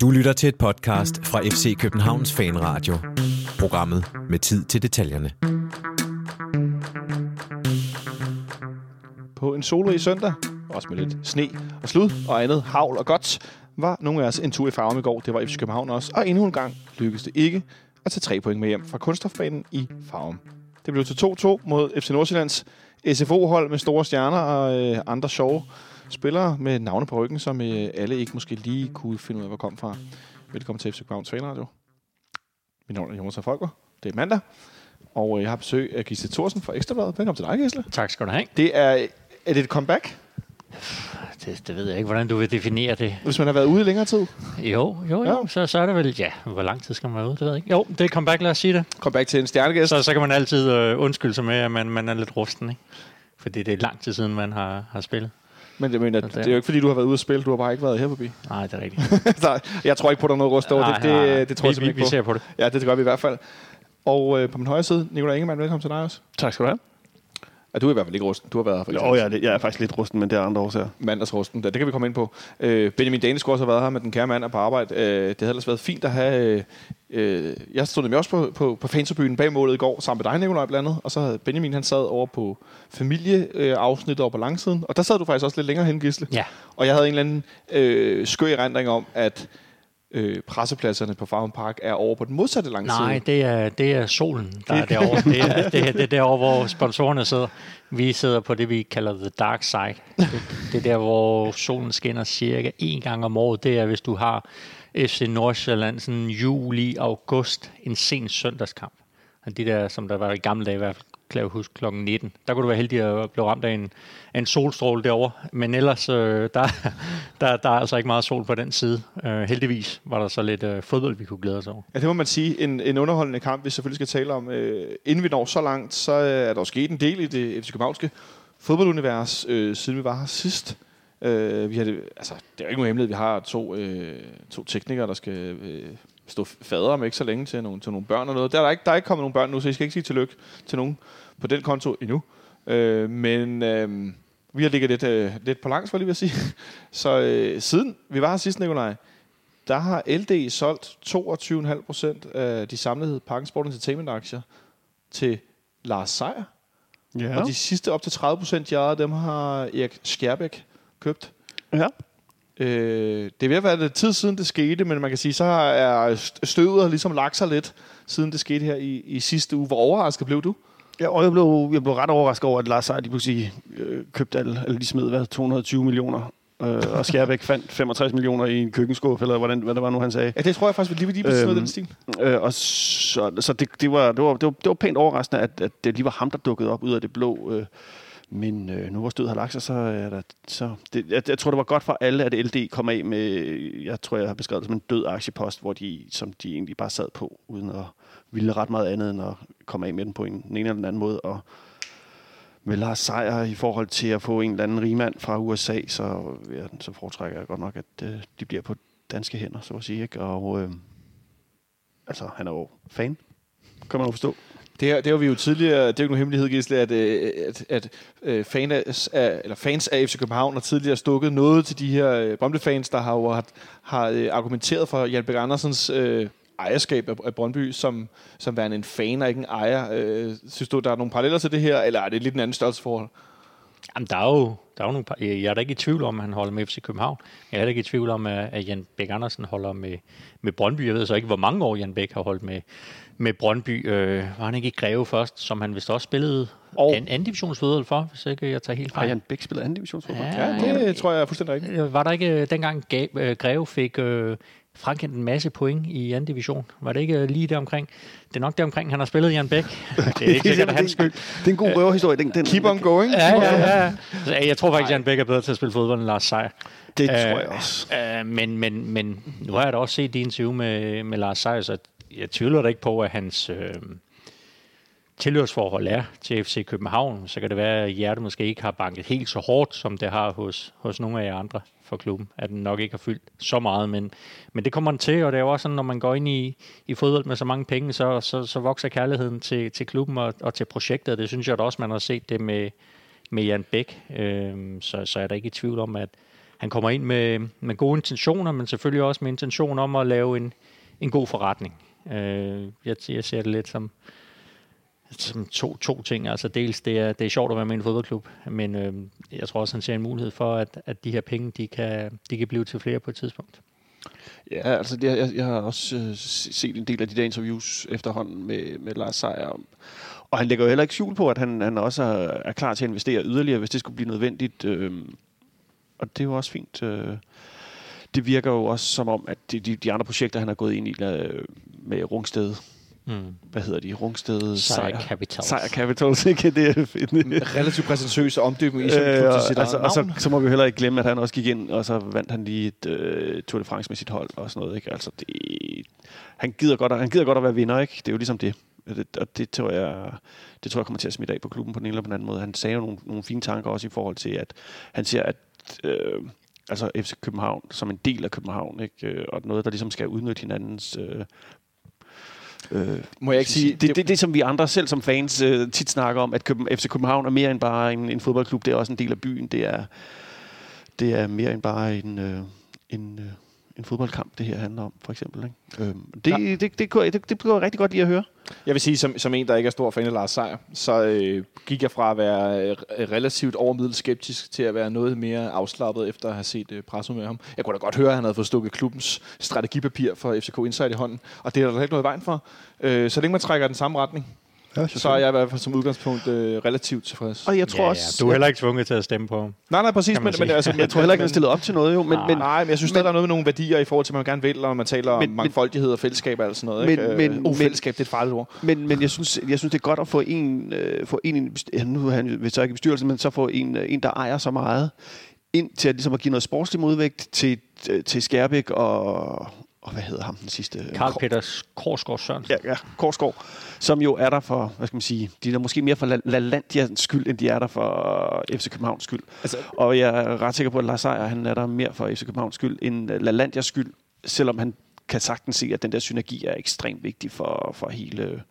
Du lytter til et podcast fra FC Københavns Fanradio. Programmet med tid til detaljerne. På en solrig søndag, også med lidt sne og slud og andet havl og godt, var nogle af os en tur i farven i går. Det var FC København også. Og endnu en gang lykkedes det ikke at tage tre point med hjem fra kunststofbanen i farven. Det blev til 2-2 mod FC Nordsjællands SFO-hold med store stjerner og øh, andre sjove spillere med navne på ryggen, som øh, alle ikke måske lige kunne finde ud af, hvor kom fra. Velkommen til FC Københavns Fanradio. Mit navn er Jonas Folker. Det er mandag, og øh, jeg har besøg af Gisle Thorsen fra Ekstrabladet. Velkommen til dig, Gisle. Tak skal du have. Det er, er det et comeback, Det, det ved jeg ikke, hvordan du vil definere det. hvis man har været ude i længere tid? Jo, jo, Ja. jo. Så, så er det vel, ja, hvor lang tid skal man være ude, det ved jeg ikke. Jo, det er comeback, lad os sige det. Comeback til en stjernegæst. Så, så kan man altid øh, undskylde sig med, at man, man er lidt rusten, ikke? Fordi det er lang tid siden, man har, har spillet. Men det, mener, det er jo ikke, fordi du har været ude at spille. Du har bare ikke været her forbi. Nej, det er rigtigt. Så jeg tror ikke på, at der er noget rust over. Det, det, det, tror jeg vi, simpelthen vi, ikke vi på. ser på det. Ja, det gør vi i hvert fald. Og øh, på min højre side, Nikolaj Ingemann, velkommen til dig også. Tak skal du have. Ja, du er i hvert fald ikke rusten. Du har været her for Jo, ja, det, jeg er faktisk lidt rusten, men det er andre årsager. mandagsrusten. Det kan vi komme ind på. Øh, Benjamin Danisk skulle også have været her med den kære mand er på arbejde. Øh, det havde ellers været fint at have... Øh, øh, jeg stod nemlig også på, på, på fantribunen bag målet i går, sammen med dig, Nikolaj, blandt andet. Og så havde Benjamin, han sad over på familieafsnittet over på langsiden. Og der sad du faktisk også lidt længere hen, Gisle. Ja, Og jeg havde en eller anden øh, skør erindring om, at øh, pressepladserne på Farm Park er over på den modsatte langside. nej, det er, det er solen, der er derovre. Det er, det, er, det er derovre, hvor sponsorerne sidder. Vi sidder på det, vi kalder the dark side. Det, det er der, hvor solen skinner cirka en gang om året. Det er, hvis du har FC Nordsjælland, sådan juli, august, en sen søndagskamp. Og de der, som der var i gamle dage i hvert fald, kan jeg huske, klokken 19. Der kunne du være heldig at blive ramt af en, af en solstråle derovre. Men ellers, øh, der, der, der er altså ikke meget sol på den side. Øh, heldigvis var der så lidt øh, fodbold, vi kunne glæde os over. Ja, det må man sige. En, en underholdende kamp, vi selvfølgelig skal tale om. Øh, inden vi når så langt, så øh, er der jo sket en del i det FC Københavnske fodboldunivers, øh, siden vi var her sidst. Øh, vi har det, altså, det er jo ikke nogen hemmelighed. Vi har to, øh, to teknikere, der skal øh, stå fader om ikke så længe til nogle, til nogle børn og noget. Der er, der, ikke, der er ikke kommet nogen børn nu, så I skal ikke sige tillykke til nogen på den konto endnu. Øh, men øh, vi har ligget lidt, øh, lidt på langs, for lige vil sige. Så øh, siden vi var her sidst, Nikolaj, der har LD solgt 22,5 procent af de samlede Parkensport Entertainment-aktier til Lars Seier. Ja. Og de sidste op til 30 procent, ejede, dem har Erik Skjerbæk købt. ja. Øh, det er at være lidt tid siden, det skete, men man kan sige, så er støvet ligesom lagt sig lidt, siden det skete her i, i sidste uge. Hvor overrasket blev du? ja og jeg blev, jeg blev ret overrasket over, at Lars Seier, de pludselig øh, købte alle, eller de smed hvad, 220 millioner. Øh, og Skærbæk fandt 65 millioner i en køkkenskuffe, eller hvordan, hvad det var nu, han sagde. Ja, det tror jeg faktisk, vi lige vil lige Øhm, den stil. Øh, og så, så det, det, var, det, var, det, var, det var pænt overraskende, at, at det lige var ham, der dukkede op ud af det blå. Øh, men øh, nu hvor stødet har lagt sig, så er der... Så det, jeg, jeg tror, det var godt for alle, at LD kom af med... Jeg tror, jeg har beskrevet det som en død aktiepost, hvor de, som de egentlig bare sad på, uden at ville ret meget andet end at komme af med den på en, den ene eller den anden måde. Og med Lars Seier i forhold til at få en eller anden rigmand fra USA, så, ja, så foretrækker jeg godt nok, at øh, de bliver på danske hænder, så at sige. Ikke? Og øh, altså, han er jo fan, kan man jo forstå. Det, her, det har vi jo tidligere, det er jo ikke nogen hemmelighed, Gisle, at, øh, at, at, at fans, af, eller fans af FC København har tidligere stukket noget til de her øh, Brøndby-fans, der har, jo har, har argumenteret for Jan Bæk Andersens øh, ejerskab af, af Brøndby som, som værende en fan og ikke en ejer. Øh, synes du, der er nogle paralleller til det her, eller er det lidt en anden størrelsesforhold? Jamen, der er jo, der er jo nogle, jeg er da ikke i tvivl om, at han holder med FC København. Jeg er heller ikke i tvivl om, at, Jan Bæk Andersen holder med, med Brøndby. Jeg ved så ikke, hvor mange år Jan Bæk har holdt med, med Brøndby. Øh, var han ikke i Greve først, som han vist også spillede Og- en anden divisionsfodbold for, hvis ikke jeg tager helt Har fejl. Jan Bæk spillet anden divisionsfodbold? Ja, Ja, det tror jeg er fuldstændig rigtigt. Øh, Var der ikke øh, dengang Ga- øh, Greve fik øh, frankendt en masse point i anden division? Var det ikke øh, lige der omkring? Det er nok der omkring, han har spillet Jan Bæk. det er ikke sikkert hans skyld. Det er en god røverhistorie. Den, den, Keep on going. Ja, ja, ja. Så jeg tror faktisk, at Jan Bæk er bedre til at spille fodbold end Lars Seier. Det Øh, tror jeg også. Øh, men, men, men nu har jeg da også set din interview med, med Lars Seier, så jeg tvivler da ikke på, at hans øh, tilhørsforhold er til FC København. Så kan det være, at hjertet måske ikke har banket helt så hårdt, som det har hos, hos nogle af jer andre for klubben. At den nok ikke har fyldt så meget, men, men det kommer den til, og det er jo også sådan, når man går ind i, i fodbold med så mange penge, så, så, så vokser kærligheden til, til klubben og, og til projektet. Det synes jeg da også, man har set det med, med Jan Bæk. Øhm, så, så er der ikke i tvivl om, at, han kommer ind med, med gode intentioner, men selvfølgelig også med intention om at lave en, en god forretning. Øh, jeg, jeg ser det lidt som, som to, to ting. Altså dels, det er, det er sjovt at være med i en fodboldklub, men øh, jeg tror også, han ser en mulighed for, at, at de her penge, de kan, de kan blive til flere på et tidspunkt. Ja, altså det, jeg, jeg har også øh, set en del af de der interviews efterhånden med, med Lars Seier. Og han lægger jo heller ikke skjul på, at han, han også er, er klar til at investere yderligere, hvis det skulle blive nødvendigt. Øh, og det er jo også fint. Øh, det virker jo også som om, at de, de, de andre projekter, han har gået ind i øh, med Rungsted, Mm. hvad hedder de? Rungsted Sejr Capitals. Sejr Capitals, ikke? Det er fedt. Relativt præsentøs omdøbning i Øh, til sit altså, og så, så må vi heller ikke glemme, at han også gik ind, og så vandt han lige et øh, Tour de France med sit hold og sådan noget. Ikke? Altså, det, han, gider godt, at- han gider godt at være vinder, ikke? Det er jo ligesom det. Og det, og det tror jeg, det tror jeg kommer til at smitte af på klubben på den ene eller på den anden måde. Han sagde jo nogle, nogle fine tanker også i forhold til, at han ser, at øh, altså FC København som en del af København, ikke? Øh, og noget, der ligesom skal udnytte hinandens øh, Øh, Må jeg ikke sige... det, det, det, som vi andre selv som fans øh, tit snakker om, at Køben, FC København er mere end bare en, en fodboldklub, det er også en del af byen. Det er, det er mere end bare en, øh, en, øh, en fodboldkamp, det her handler om, for eksempel. Ikke? Øh, det, Ja. det, det, det, kunne, det, det kunne jeg rigtig godt lide at høre. Jeg vil sige, som, som en, der ikke er stor fan af Lars Seier, så øh, gik jeg fra at være øh, relativt overmiddel skeptisk til at være noget mere afslappet efter at have set øh, presset med ham. Jeg kunne da godt høre, at han havde fået stukket klubbens strategipapir for FCK Insight i hånden, og det er der ikke noget i vejen for. Øh, så længe man trækker den samme retning, Ja, så er jeg i hvert fald som udgangspunkt øh, relativt tilfreds. Og jeg tror ja, også... ja. Du er heller ikke tvunget til at stemme på ham. Nej, nej, præcis. Man Men, men, altså, Jeg tror heller ikke, han men- stillede op til noget, jo. Men, Nej. men, Nej, men jeg synes, men- stadig, der er noget med nogle værdier i forhold til, hvad man gerne vil, og man taler om Men- men- mangfoldighed og fællesskab og alt sådan noget. Men- ikke? men- Øh, oh, men- fællesskab, det er et farligt ord. Men, men jeg, synes, jeg synes, det er godt at få en, øh, få en, ja, nu er han vist så ikke i bestyrelsen, men så få en, øh, en, der ejer så meget, ind til at, ligesom at give noget sportslig modvægt til, øh, til Skærbæk og, og hvad hedder ham den sidste? Karl Kor- Peters Korsgaard Sørensen. Ja, ja, Korsgaard, som jo er der for, hvad skal man sige, de er der måske mere for La- LaLandias skyld, end de er der for FC Københavns skyld. Altså, Og jeg er ret sikker på, at Lars Seier, han er der mere for FC Københavns skyld, end øh, LaLandias skyld, selvom han kan sagtens se, at den der synergi er ekstremt vigtig for, for hele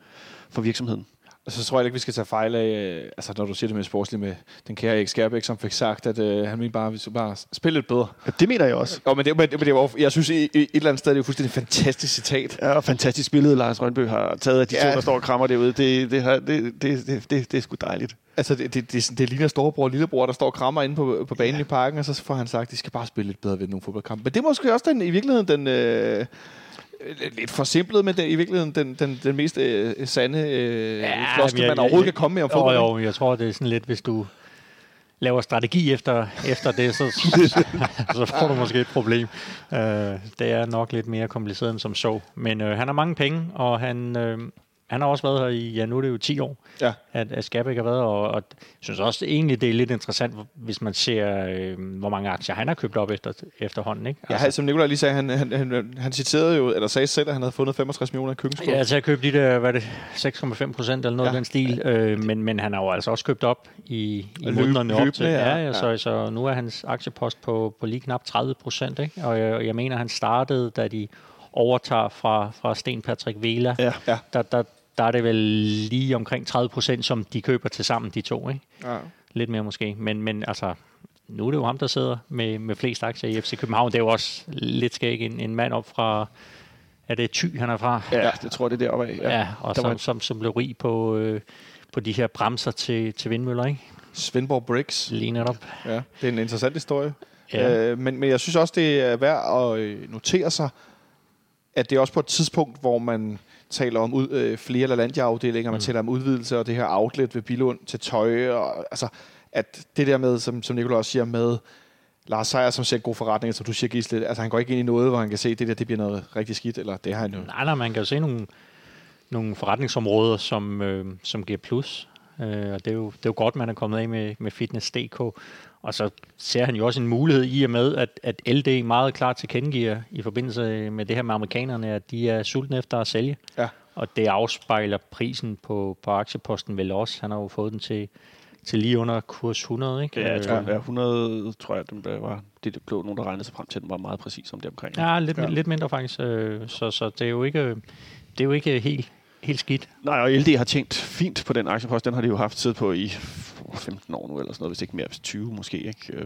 for virksomheden. Så tror jeg ikke, vi skal tage fejl af, øh, altså når du siger det med sportsligt med den kære Erik Skærbæk, som fik sagt, at øh, han ville bare, vi skulle bare spille lidt bedre. Ja, det mener jeg også. Og men det, men, det, men det var, jeg synes, i, i, et eller andet sted, det er jo fuldstændig fantastisk citat. Ja, og fantastisk billede, Lars Rønbø har taget af de Ja. to, der står og krammer derude. Det, det, har, det, det, det, det, det er sgu dejligt. Altså, det, det, det, det ligner storebror og lillebror, der står og krammer inde på, på banen ja. i parken, og så får han sagt, at de skal bare spille lidt bedre ved nogle fodboldkampe. Men det er måske også den, i virkeligheden den... Øh, lidt forsimplet, men det er i virkeligheden den, den, den mest øh, sande øh, ja, floskel, man overhovedet kan komme med om Jo, fodbold. jo, jeg tror, det er sådan lidt, hvis du laver strategi efter, efter det, så, så får du måske et problem. Uh, det er nok lidt mere kompliceret end som så. Men uh, han har mange penge, og han, uh, han har også været her i, ja nu er det jo 10 år, Ja. at, at Skabæk har været, og, og synes også egentlig, det er lidt interessant, hvis man ser, øh, hvor mange aktier han har købt op efter, efterhånden. Ikke? Ja, som Nicolai lige sagde, han, han, han, han citerede jo, eller sagde selv, at han havde fundet 65 millioner i køkkenskål. Ja, altså jeg købte de der, hvad det, 6,5 procent eller noget Ja. af den stil, øh, men, men han har jo altså også købt op i, i månederne op til. ja. Ja, ja, så, så nu er hans aktiepost på, på lige knap 30 procent, og jeg, jeg mener, han startede, da de overtager fra, fra Sten Patrick Vela, Ja. Ja. der, der, der er det vel lige omkring 30 procent, som de køber til sammen, de to. Ikke? Ja. Lidt mere måske, men, men altså, nu er det jo ham, der sidder med, med flest aktier i FC København. Det er jo også lidt skæg en, en mand op fra, er det Thy, han er fra? Ja, det tror jeg, det er deroppe af. Ja, ja og der var som, en- som, som blev rig på, øh, på de her bremser til, til vindmøller, ikke? Svendborg Bricks. Lige netop. Ja, det er en interessant historie. Ja. Øh, men, men jeg synes også, det er værd at øh, notere sig, at det er også på et tidspunkt, hvor man taler om ud, øh, flere LaLandia-afdelinger, man Mm. taler om udvidelse og det her outlet ved Bilund til tøj, og altså, at det der med, som, som Nicolai også siger, med Lars Seier, som ser god forretning, som du siger, Gisle, altså han går ikke ind i noget, hvor han kan se, det der det bliver noget rigtig skidt, eller det har han jo. Nej, nej, man kan jo se nogle, nogle forretningsområder, som, øh, som giver plus. Øh, og det er, jo, det er jo godt, man er kommet af med, med Fitness.dk. Og så ser han jo også en mulighed i og med, at, at LD meget klart tilkendegiver i forbindelse med det her med amerikanerne, at de er sultne efter at sælge. Ja. Og det afspejler prisen på, på aktieposten vel også. Han har jo fået den til, til lige under kurs 100, ikke? Ja, jeg tror, Øh, ja, 100, tror jeg, den var, det, det blev nogen, der regnede sig frem til, den var meget præcis om det omkring. Ja, lidt, Ja. ja. lidt mindre faktisk. Øh, så, så det er jo ikke, det er jo ikke helt, helt skidt. Nej, og LD har tjent fint på den aktiepost. Den har de jo haft tid på i 15 år nu, eller sådan noget, hvis ikke mere, 20 måske. Ikke? Øh,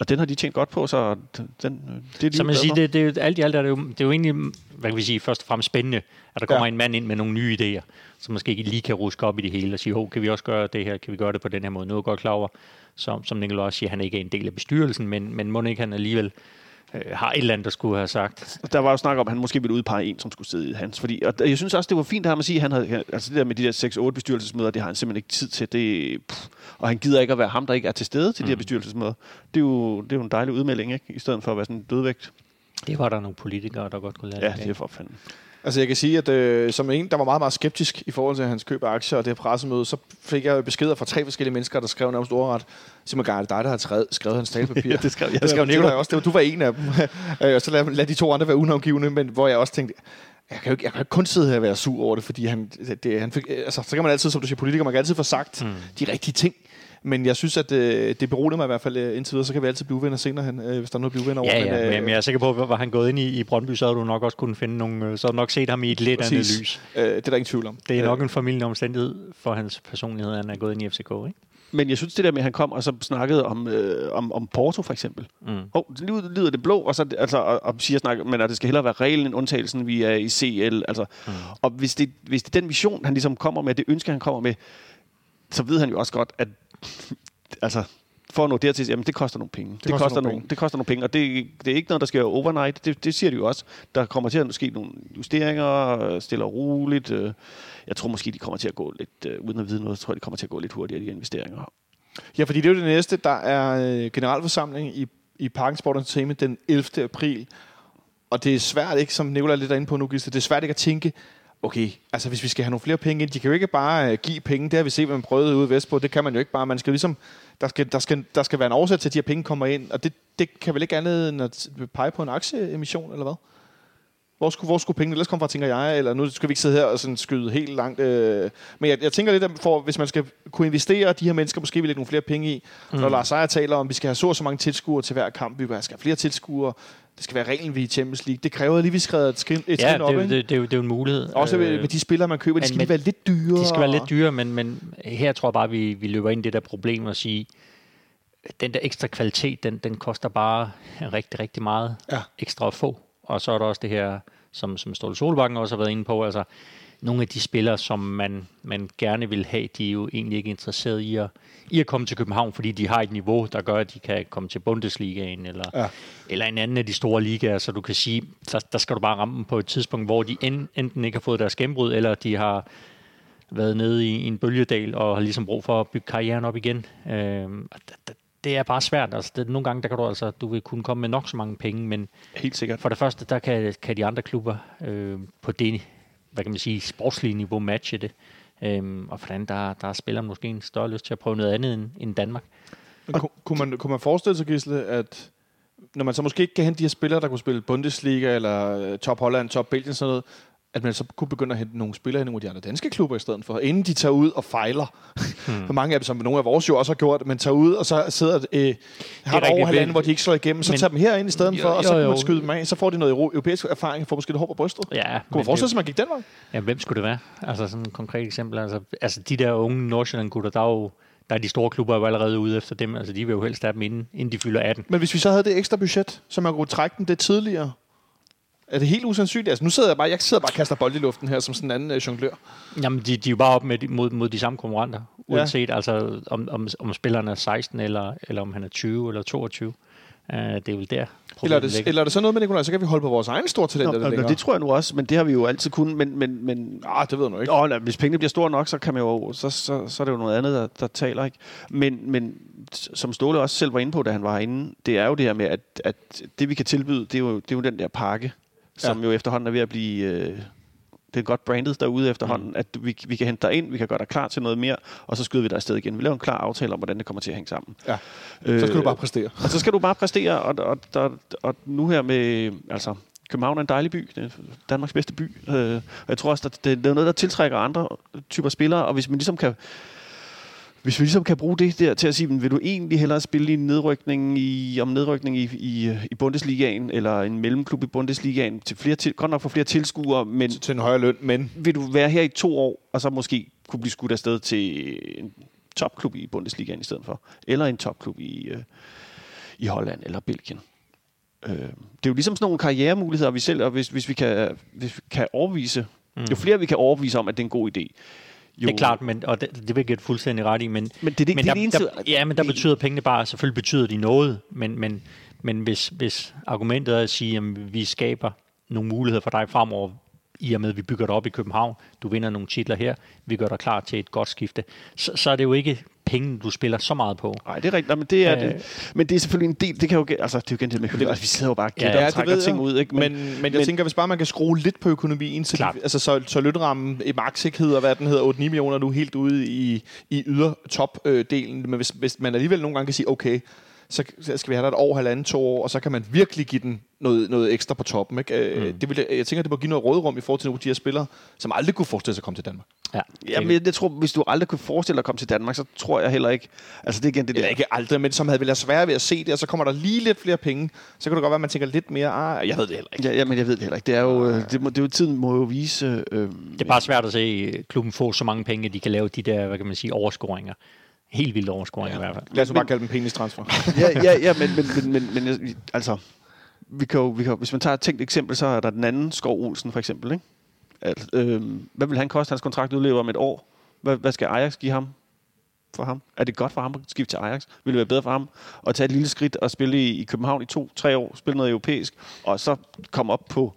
og den har de tjent godt på, så den, det er de Så man siger, det, det, er alt i alt er det, jo, det er jo egentlig, hvad kan vi sige, først og fremmest spændende, at der kommer Ja. en mand ind med nogle nye idéer, som måske ikke lige kan ruske op i det hele og sige, oh, kan vi også gøre det her, kan vi gøre det på den her måde. Nu er jeg godt klar over, som, som Nicolai også siger, han ikke er en del af bestyrelsen, men, men må ikke han alligevel øh, har et eller andet, der skulle have sagt. Der var jo snak om, at han måske ville udpege en, som skulle sidde i hans. Fordi, og jeg synes også, det var fint at ham at sige, at han havde, altså det der med de der 6-8 bestyrelsesmøder, det har han simpelthen ikke tid til. Det, pff, og han gider ikke at være ham, der ikke er til stede til mm. de her bestyrelsesmøder. Det er, jo, det er jo en dejlig udmelding, ikke? I stedet for at være sådan en dødvægt. Det var der nogle politikere, der godt kunne lade Ja, det. det er for fanden. Altså jeg kan sige, at øh, som en, der var meget, meget skeptisk i forhold til hans køb af aktier og det pressemøde, så fik jeg beskeder fra tre forskellige mennesker, der skrev nærmest ordret. Simon Geil, dig, der har skrevet, skrevet hans talepapir. Ja, det skrev jeg. Det skrev Nicolaj også. Det var, du var en af dem. Øh, og så lad, lad de to andre være unavgivende, men hvor jeg også tænkte, jeg kan jo ikke, jeg kan ikke kun sidde her og være sur over det, fordi han, det, han fik, altså, så kan man altid, som du siger, politiker, man kan altid få sagt mm. de rigtige ting. Men jeg synes, at øh, det beroliger mig i hvert fald øh, indtil videre, så kan vi altid blive venner senere hen, øh, hvis der er noget at blive venner over. Ja, ja, øh, men, men jeg er sikker på, at var han gået ind i, i Brøndby, så havde du nok også kunne finde nogle, øh, så havde du nok set ham i et lidt andet Præcis. lys. øh, det er der ingen tvivl om. Det er nok Øh, en familielig omstændighed for hans personlighed, at han er gået ind i FCK, ikke? Men jeg synes, det der med, at han kom og så snakkede om, øh, om, om Porto, for eksempel. Mm. Oh, nu lyder det blå, og, så, altså, og, og siger snak, men at det skal hellere være reglen end undtagelsen, vi er i CL. Altså. Mm. Og hvis det, hvis det er den vision, han ligesom kommer med, det ønske, han kommer med, så ved han jo også godt, at altså, for at nå dertil, jamen det koster nogle penge. Det, det, koster koster, nogle penge. det koster nogle penge, og det, det er ikke noget, der sker overnight. Det, det siger de jo også. Der kommer til at ske nogle justeringer, stille og roligt. øh. Jeg tror måske, de kommer til at gå lidt, øh, uden at vide noget, tror jeg, de kommer til at gå lidt hurtigere, de investeringer. Ja, fordi det er jo det næste. Der er øh, generalforsamling i, i Parken Sport Entertainment den 11. april. Og det er svært ikke, som Nicolai lidt er inde på nu, Gisle, det er svært ikke at tænke, okay, altså hvis vi skal have nogle flere penge ind, de kan jo ikke bare øh, give penge, det har vi set, hvad man prøvede ude i Vestpå, det kan man jo ikke bare, man skal ligesom, der skal, der skal, der skal være en årsag til, at de her penge kommer ind, og det, det kan vel ikke andet end at pege på en aktieemission, eller hvad? Hvor skulle, hvor skulle pengene ellers komme fra, tænker jeg? Eller nu skal vi ikke sidde her og sådan skyde helt langt. Øh. Men jeg, jeg tænker lidt, at for, hvis man skal kunne investere, de her mennesker måske vil lægge nogle flere penge i. Mm. Når Lars Seier taler om, at vi skal have så og så mange tilskuere til hver kamp, vi skal have flere tilskuere, det skal være reglen ved i Champions League. Det kræver lige, at vi skriver et skridt et Ja, trin op. det, er jo- ikke? det, det, er jo- det er jo en mulighed. Også Øh, med, med de spillere, man køber, de skal men lige være lidt dyre. De skal være lidt dyre, men, men her tror jeg bare, vi, vi løber ind i det der problem og sige, den der ekstra kvalitet, den, den koster bare rigtig, rigtig meget Ja. ekstra at få. Og så er der også det her, som, som Ståle Solbakken også har været inde på, altså nogle af de spillere, som man, man gerne vil have, de er jo egentlig ikke interesseret i at, i at komme til København, fordi de har et niveau, der gør, at de kan komme til Bundesligaen eller, Ja. eller en anden af de store ligaer, så du kan sige, der, der skal du bare ramme dem på et tidspunkt, hvor de en, enten ikke har fået deres gennembrud, eller de har været nede i, i en bølgedal og har ligesom brug for at bygge karrieren op igen. D- det er bare svært. Altså, det, nogle gange der kan du altså, du vil kunne komme med nok så mange penge, men Helt sikkert. for det første, der kan, kan de andre klubber øh, på det, hvad kan man sige, sportslige niveau matche det. Øhm, og for det der, der er måske en større lyst til at prøve noget andet end, end Danmark. Men ku- kunne, man, kunne man forestille sig, Gisle, at når man så måske ikke kan hente de her spillere, der kunne spille Bundesliga eller øh, Top Holland, Top Belgien sådan noget, at man så kunne begynde at hente nogle spillere i nogle af de andre danske klubber i stedet for, inden de tager ud og fejler. Hmm. For mange af dem, som nogle af vores jo også har gjort, men tager ud, og så sidder øh, har rigtigt, over halvanden, hvor de ikke slår igennem, så men- tager dem herind i stedet Jo, for, og så jo, kan jo. man skyde dem af. Så får de noget euro- europæisk erfaring, får måske lidt hår på brystet. Ja, Kunne man forestille sig, at man gik den vej? Ja, hvem skulle det være? Altså sådan et konkret eksempel. Altså, altså de der unge Nordsjælland-gutter, der er jo der er de store klubber jo allerede ude efter dem. Altså de vil jo helst have dem inden, inden de fylder 18. Men hvis vi så havde det ekstra budget, så man kunne trække den det tidligere, er det helt usandsynligt? Altså, nu sidder jeg bare, jeg sidder bare og kaster bold i luften her, som sådan en anden øh, jonglør. Jamen, de, de er jo bare op med, de- mod, mod de samme konkurrenter. Ja. Uanset altså, om, om, om spilleren er 16, eller, eller om han er 20 eller 22. Uh, det er vel der, Eller er, problemet det, ligger. eller er det så noget med, Nikolaj, så kan vi holde på vores egen store talenter Nå, det tror jeg nu også, men det har vi jo altid kunnet. Men, men, men Ah, det ved jeg nu ikke. Åh, nej, hvis pengene bliver store nok, så, kan man jo, så, så, så er det jo noget andet, der, der taler. Ikke? Men, men som Ståle også selv var inde på, da han var inde, det er jo det her med, at, at det vi kan tilbyde, det er jo, det er jo den der pakke, som Ja. jo efterhånden er ved at blive... Øh, det er godt brandet derude efterhånden, mm. at vi, vi kan hente dig ind, vi kan gøre dig klar til noget mere, og så skyder vi dig afsted igen. Vi laver en klar aftale om, hvordan det kommer til at hænge sammen. Ja. Så skal du bare præstere. Og så skal du bare præstere, og, og, og, og nu her med, altså, København er en dejlig by, det er Danmarks bedste by, øh, og jeg tror også, at det, det er noget, der tiltrækker andre typer spillere, og hvis man ligesom kan, hvis vi ligesom kan bruge det der til at sige, vil du egentlig hellere spille i en nedrykning i, om nedrykning i, i, i Bundesligaen, eller en mellemklub i Bundesligaen, til flere til, godt nok for flere tilskuere, men Til en højere løn, men vil du være her i to år, og så måske kunne blive skudt afsted til en topklub i Bundesligaen i stedet for, eller en topklub i, øh, i Holland eller Belgien. Øh, det er jo ligesom sådan nogle karrieremuligheder, vi selv, og hvis, hvis, vi kan, hvis vi kan overvise, mm. jo flere vi kan overvise om, at det er en god idé, jo, Det er klart, men, og det, det vil jeg give fuldstændig ret i, men, Men det det- men det er der, det eneste- der, ja, men der betyder pengene bare, selvfølgelig betyder de noget, men, men, men hvis, hvis argumentet er at sige, at vi skaber nogle muligheder for dig fremover, i og med, at vi bygger dig op i København, du vinder nogle titler her, vi gør dig klar til et godt skifte, så, så er det jo ikke penge, du spiller så meget på. Nej, det er rigtigt. Nej, men, det er, Øh. det, men det er selvfølgelig en del, det kan jo, altså, det er jo det med hylder, altså, vi sidder jo bare og gætter Ja, ja, og det trækker ved ting ud, ikke? Men, men, men jeg men, tænker, hvis bare man kan skrue lidt på økonomien, så, Klart. altså, så, så lønrammen i max ikke hedder, hvad den hedder, 8-9 millioner nu helt ude i, i yder top-delen. Men hvis, hvis man alligevel nogle gange kan sige, okay, så skal vi have der et år, halvanden, to år, og så kan man virkelig give den noget, noget ekstra på toppen. Ikke? Mm. Det vil, jeg tænker, det må give noget rådrum i forhold til nogle af de her spillere, som aldrig kunne forestille sig at komme til Danmark. Ja, Ja, men jeg, tror, hvis du aldrig kunne forestille dig at komme til Danmark, så tror jeg heller ikke... Altså, det er igen det der... Eller ikke aldrig, men som havde vel svært ved at se det, og så kommer der lige lidt flere penge. Så kan det godt være, at man tænker lidt mere, ah, jeg ved det heller ikke. Ja, ja, men jeg ved det heller ikke. Det er jo, øh, det må, det er jo tiden må jo vise... Øh, Det er bare svært at se øh, klubben få så mange penge, at de kan lave de der, hvad kan man sige, overscoringer. Helt vilde overscoringer ja. i hvert fald. Lad os bare kalde dem penistransfer. ja, ja, ja, men, men, men, men, men altså... Vi kan jo, vi kan, hvis man tager et tænkt eksempel, så er der den anden Skov Olsen for eksempel. Ikke? At, øh, hvad vil han koste? Hans kontrakt udlever om et år. Hvad, hvad skal Ajax give ham for ham? Er det godt for ham at skifte til Ajax? Vil det være bedre for ham at tage et lille skridt og spille i, i København i to-tre år, spille noget europæisk, og så komme op på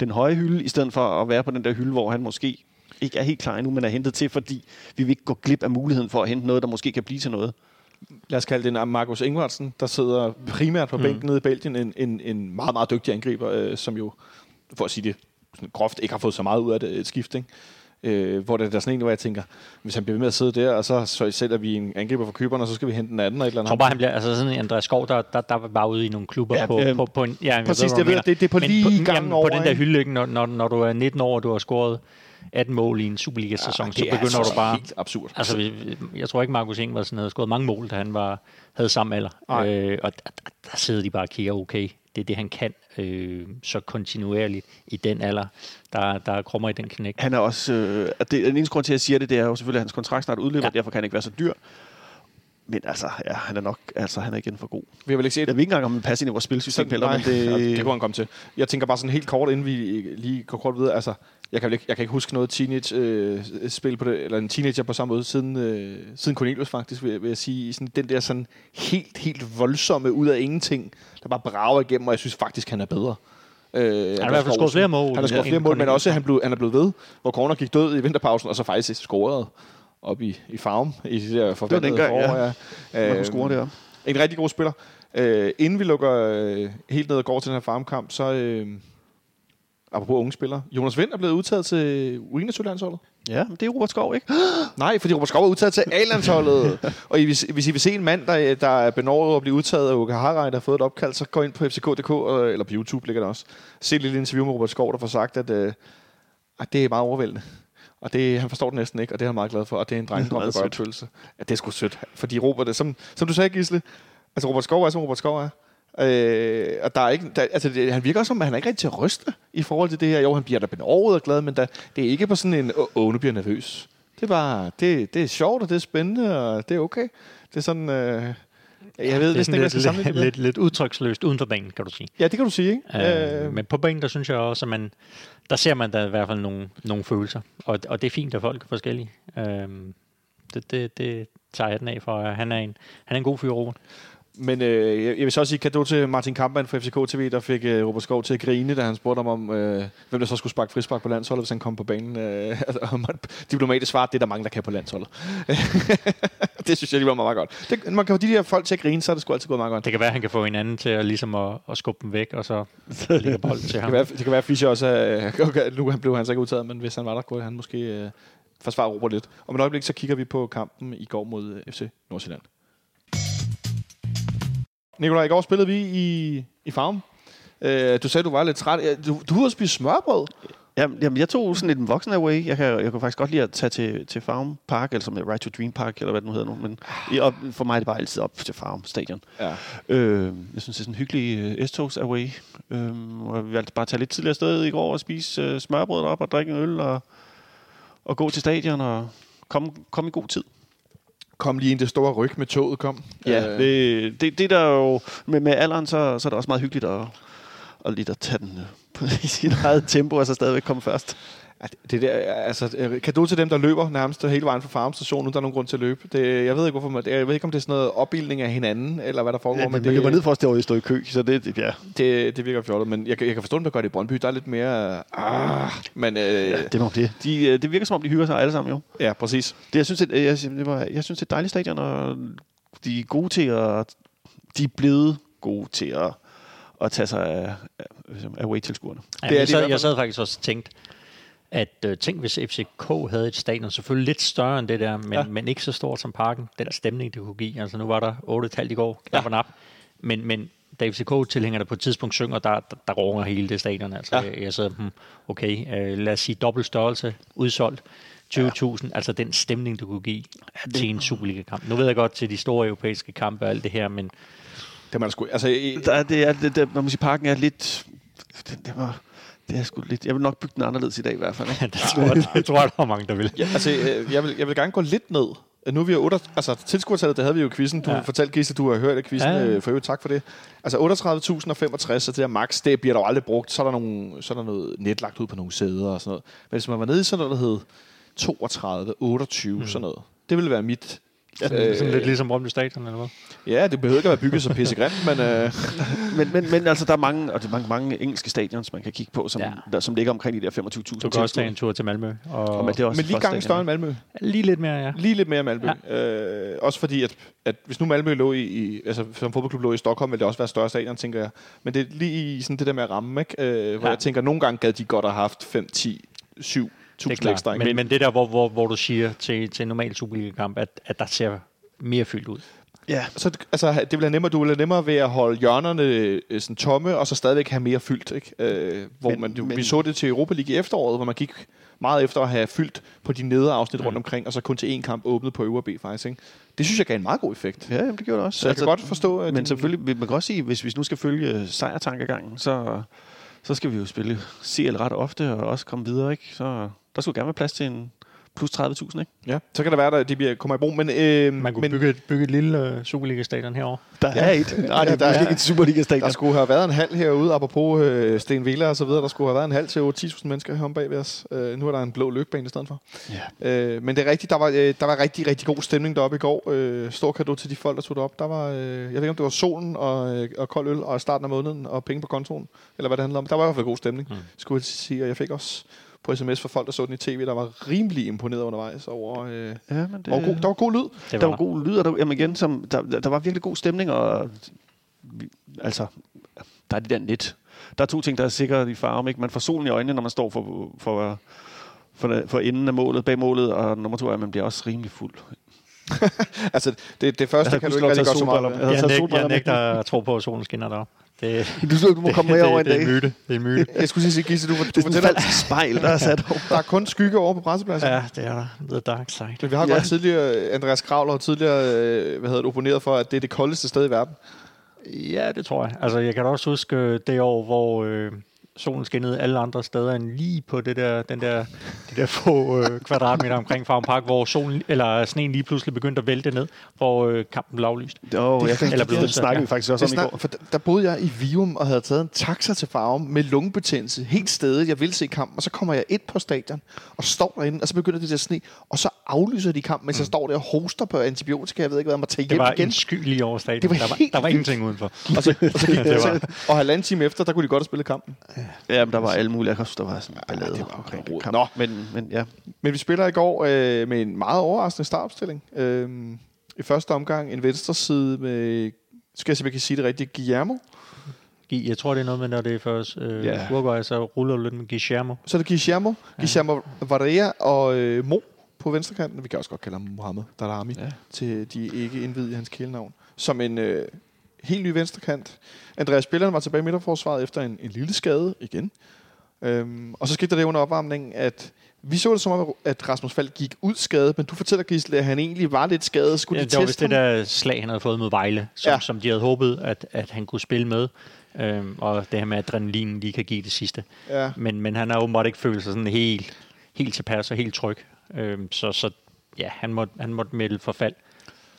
den høje hylde, i stedet for at være på den der hylde, hvor han måske ikke er helt klar endnu, men er hentet til, fordi vi vil ikke gå glip af muligheden for at hente noget, der måske kan blive til noget. lad os kalde det en Markus Ingvartsen, der sidder primært på bænken nede i Belgien, en, en, en meget, meget dygtig angriber, øh, som jo, for at sige det sådan groft, ikke har fået så meget ud af det, et skift, ikke? Øh, hvor det er der sådan en, hvor jeg tænker, hvis han bliver ved med at sidde der, og så, så sælger vi en angriber for køberen, og så skal vi hente den anden og et eller Jeg tror andet. bare, han bliver, altså sådan en Andreas Skov, der, der, der var bare ude i nogle klubber Ja, på, øh, på, på en... Ja, præcis, ved jeg, det- det er på lige gangen jamen, over, På den der ikke? hylde, ikke? Når, når, når du er 19 år, og du har scoret 18 mål i en Superliga-sæson, så det er begynder altså du bare... helt absurd. Altså, vi- jeg tror ikke, Markus Ingvartsen havde scoret mange mål, da han var, havde samme alder. Nej. Øh, og der, der, der sidder de bare og kigger, okay, det er det, han kan øh, så kontinuerligt i den alder, der, der krummer i den knæk. Han er også... Øh, at det, den eneste grund til, at jeg siger det, det er jo selvfølgelig, at hans kontrakt snart udløber, ja. Ja. derfor kan han ikke være så dyr. Men altså, ja, han er nok altså, han er igen for god. Vi har vel ikke set Jeg ved ikke engang, om han passer ind i vores spilsystem heller, men det... ja, det kunne han komme til. Jeg tænker bare sådan helt kort, inden vi lige går kort videre. Altså, jeg kan, ikke, jeg kan ikke huske noget teenage-spil på det, eller en teenager på samme måde, siden, øh, siden Cornelius faktisk, vil, vil jeg sige. Sådan, den der sådan helt, helt voldsomme ud af ingenting, der bare brager igennem, og jeg synes faktisk, han er bedre. Øh, han i hvert fald scoret flere mål, Han har scoret flere mål, men også han, blev, han er blevet ved, hvor corner gik død i vinterpausen, og så faktisk scorede op i, i farm i det der forventede dengang, ja. forår, ja. Man kunne Øhm, score der. en rigtig god spiller. Øh, inden vi lukker øh, helt ned og går til den her farmkamp, så... Øh, apropos unge spillere. Jonas Vind er blevet udtaget til U21-landsholdet. Ja, men det er Robert Skov, ikke? Nej, fordi Robert Skov er udtaget til A-landsholdet. og I, hvis, hvis I vil se en mand, der, der er benåret at blive udtaget af Uka Harrej, der har fået et opkald, så gå ind på fck.dk, og- eller på YouTube ligger der også. Se et lille interview med Robert Skov, der får sagt, at, øh, at det er meget overvældende. Og det, han forstår det næsten ikke, og det er han meget glad for. Og det er en drengedrøm, der gør opfyldelse. Ja, det er sgu sødt. Fordi Robert, er- som, som du sagde, Gisle, altså Robert Skov er, som Robert Skov er. Øh, og der er ikke, der, altså det, han virker også som, at han er ikke rigtig til at ryste i forhold til det her. Jo, han bliver da benåret og glad, men der, det er ikke på sådan en, åh, åh, nu bliver nervøs. Det er bare, det, det er sjovt, og det er spændende, og det er okay. Det er sådan, øh, jeg ved det er næsten ikke, hvad jeg skal sammenligne det med. lidt, lidt udtryksløst uden for banen, kan du sige. Ja, det kan du sige, ikke? Øh, men på banen, der synes jeg også, at man, der ser man da i hvert fald nogle, nogle følelser. Og, og det er fint, at folk er forskellige. Øh, det, det, det tager jeg den af for. Han er en, han er en god fyr, Robert. Men øh, jeg jeg vil så også sige kado til Martin Kampmann fra FCK TV, der fik øh, Robert Skov til at grine, da han spurgte ham om, øh, hvem der så skulle sparke frispark på landsholdet, hvis han kom på banen. Øh, og man, diplomatisk svar, det er der mange, der kan på landsholdet. det synes jeg lige var meget godt. Det, man kan få de her folk til at grine, så er det sgu altid gået meget godt. Det kan være, at han kan få en anden til at, ligesom at, at skubbe dem væk, og så lægge bolden til Det ham. kan være, det kan være at Fischer også er, okay, nu han blev han så ikke udtaget, men hvis han var der, kunne han måske øh, forsvare Robert lidt. Om et øjeblik, så kigger vi på kampen i går mod øh, FC Nordsjælland. Nikolaj, i går spillede vi i, i Farm. Øh, du sagde, du var lidt træt. Du, du har spist smørbrød. Jamen, jamen, jeg tog sådan lidt en voksen away. Jeg kan, jeg kunne faktisk godt lide at tage til, til Farm Park, eller som Right to Dream Park, eller hvad det nu hedder nu. Men og for mig er det bare altid op til Farm Stadion. Ja. Øh, jeg synes, det er sådan en hyggelig uh, S-togs away. Øh, og vi valgte bare at tage lidt tidligere afsted i går og spise uh, smørbrød op og drikke en øl og, og gå til stadion og komme kom i god tid. Kom lige ind det store ryg med toget kom. Ja, Øh, det, det, det der er jo... Med, med alderen, så, så er det også meget hyggeligt at, at lidt at tage den øh, på i sit eget tempo, og så stadigvæk komme først. Det- der, altså, øh, kado til dem, der løber nærmest hele vejen fra farmstationen, uden der er nogen grund til at løbe. Det, jeg ved ikke, hvorfor man, jeg ved ikke, om det er sådan noget opbildning af hinanden, eller hvad der foregår, Ja, men men det, løber ned for at stå, i kø, så det, det ja. det, det virker fjollet. Men jeg, kan- jeg kan forstå, at man gør det i Brøndby. Der er lidt mere... Ah, men øh, ja, det, må det. De, øh, det virker som om, de hygger sig alle sammen jo. ja, præcis. Det, jeg, synes, det, jeg, det var, jeg synes, det er et dejligt stadion, og de er gode til at... De er blevet gode til at, at tage sig af, af away-tilskuerne. Ja, Det er jeg, sad, jeg sad faktisk også og tænkte, at øh, tænk hvis FCK havde et stadion, selvfølgelig lidt større end det der, men, Ja. men ikke så stort som parken. Den stemning, det kunne give. Altså nu var der 8,5 i går, knap Ja. og nap. Men, men da FCK-tilhængerne på et tidspunkt synger, der, der, der runger hele det stadion. Altså, Ja. jeg, jeg sad, hmm, okay, øh, lad os sige dobbelt størrelse, udsolgt. 20.000, ja. altså den stemning, du kunne give ja, det... til en Superliga-kamp. Nu ved jeg godt til de store europæiske kampe og alt det her, men Det man sgu, altså, i, Der, er- det er, det, det, man må sige, parken er lidt... Det, det var... Det er sgu lidt... Jeg vil nok bygge den anderledes i dag i hvert fald. Ikke? det tror, jeg, det tror jeg, der var mange, der vil. ja, altså, øh, jeg, vil, jeg vil gerne gå lidt ned. Nu er vi jo 8, altså tilskuertallet, der havde vi jo i quizzen. Du ja. Fortalte, Gisse, du har hørt af quizzen. Ja, ja. For øvrigt, tak for det. Altså 38.065, så det der max, det bliver der jo aldrig brugt. Så er der, nogle, så er der noget net lagt ud på nogle sæder og sådan noget. Men hvis man var nede i sådan noget, der hed 32, 28, mm. sådan noget. Det ville være mit... Sådan, sådan lidt ligesom Brøndby Stadion, eller hvad? Ja, det behøver ikke at være bygget så pissegrimt, men... Øh, Men, men, men altså, der er mange, og det er mange, mange engelske stadions, man kan kigge på, som, ja. Ja. der, som ligger omkring de der 25.000 Du kan også tage en tur til Malmø. Og, Og, men det er også men lige gangen større end Malmø. lige lidt mere, ja. Lige lidt mere Malmø. Ja. Øh, også fordi, at, at hvis nu Malmø lå i, i, altså som fodboldklub lå i Stockholm, ville det også være større stadion, tænker jeg. Men det er lige i sådan det der med at ramme, ikke? Øh, hvor ja. Ja. jeg tænker, nogle gange gad de godt have haft 5, 10, 7 Det er tusind ekstra. Men, men det der, hvor, hvor, hvor du siger til, til en normal Superliga-kamp, at, at der ser mere fyldt ud. Ja, så, det- altså, det vil have nemmere, du have nemmere ved at holde hjørnerne øh, sådan tomme, og så stadigvæk have mere fyldt. Ikke? Øh, hvor Men- man, men- vi så det til Europa League i efteråret, hvor man gik meget efter at have fyldt på de nedre afsnit mm. rundt omkring, og så kun til én kamp åbnet på øvre B faktisk. Ikke? Det synes jeg gav en meget god effekt. ja jamen, det gjorde det også. Så jeg kan godt forstå, at Men din- selvfølgelig, man kan også sige, hvis vi nu skal følge sejrtankegangen, så, så skal vi jo spille CL ret ofte, og også komme videre, ikke? Så der skulle gerne være plads til en plus 30.000, ikke? Ja, så kan det være, at de bliver, kommer i brug. Men, øh, Man kunne men bygge, et, bygge et lille uh, Superliga-stadion herovre. Der er et. Nej, Ja, det der er ikke et Superliga-stadion. der skulle have været en halv herude, apropos øh, Sten Villa og så videre. Der skulle have været en halv til 10.000 mennesker herom bag ved os. Øh, nu er der en blå løbebane i stedet for. Ja. Øh, men det er rigtigt, der var, øh, der var rigtig, rigtig god stemning deroppe i går. Øh, stor kado til de folk, der tog det op. Der var, øh, jeg ved ikke, om det var solen og, øh, og kold øl og starten af måneden og penge på kontoen, eller hvad det handler om. Der var i hvert fald god stemning, mm. skulle jeg sige. Og jeg fik også på sms fra folk, der så den i tv, der var rimelig imponeret undervejs over... Øh, Ja, men det, der, var god, der var god lyd. Det der var god lyd, og der, jamen igen, som, der, der, var virkelig god stemning, og altså, der er det der net. Der er to ting, der er sikre i farven. Ikke? Man får solen i øjnene, når man står for, for, for, for enden af målet, bag målet, og nummer to er, at man bliver også rimelig fuld. Altså, det, det første Jeg kan du ikke rigtig gøre så meget. Jeg Jeg, jeg med. nægter at tro på, at solen skinner der. Det, Du, du må komme med over en det, dag. det er en myte. Det er en myte. Jeg skulle sige, Gisse, du, du Det er et fortæller, falsk spejl, der er sat over. der er kun skygge over på pressepladsen. Ja, det er der. The dark side. Men vi har Ja. godt tidligere, Andreas Kravler har tidligere øh, hvad hedder det, opponeret for, at det er det koldeste sted i verden. Ja, det tror jeg. Altså, jeg kan også huske øh, det år, hvor øh, solen skinnede alle andre steder end lige på det der, den der, de der få øh, kvadratmeter omkring Farm Park, hvor solen, eller sneen lige pludselig begyndte at vælte ned, hvor øh, kampen blev aflyst. Oh, jeg, Eller blev det snakkede vi faktisk også Det om i snak, går. for der, der boede jeg i Vium og havde taget en taxa til Farum med lungebetændelse. Helt stedet, jeg ville se kampen. Og så kommer jeg ind på stadion og står derinde, og så begynder det der sne. Og så aflyser de kampen, mens jeg står der og hoster på antibiotika. Jeg ved ikke, hvad jeg må tage Det hjem var igen. en sky lige over stadion. Det var der, var, der var ingenting udenfor. Og, så, og, så gik, Det var- så, og halvanden time efter, der kunne de godt have spillet kampen. Ja, men der var alle mulige. Jeg kan huske, der var sådan en ballade det var omkring rod. Nå. Men, men ja, Men vi spiller i går øh, med en meget overraskende startopstilling. Øh, I første omgang en venstre side med, skal jeg se, om jeg kan sige det rigtigt, Guillermo. Jeg tror, det er noget med, når det er først øh, Ja. yeah. Uruguay, så ruller du lidt med Guillermo. Så er det Guillermo, Guillermo Varela og øh, Mo på venstrekanten. Vi kan også godt kalde ham Mohamed Darami, ja. Ja. til de ikke indvidede i hans kælenavn. Som en øh, helt ny venstrekant. Andreas Billeren var tilbage i midterforsvaret efter en, en lille skade igen. Øhm, og så skete der det under opvarmningen, at vi så det som om, at Rasmus Falk gik ud skadet, men du fortæller, Gisle, at han egentlig var lidt skadet. Skulle Ja, de det var vist ham? det der slag, han havde fået mod Vejle, som, Ja. som de havde håbet, at, at han kunne spille med. Øhm, og det her med adrenalin lige kan give det sidste. Ja. Men, men han har åbenbart ikke følt sig sådan helt, helt tilpas og helt tryg. Øhm, så, så ja, han måtte, han måtte melde forfald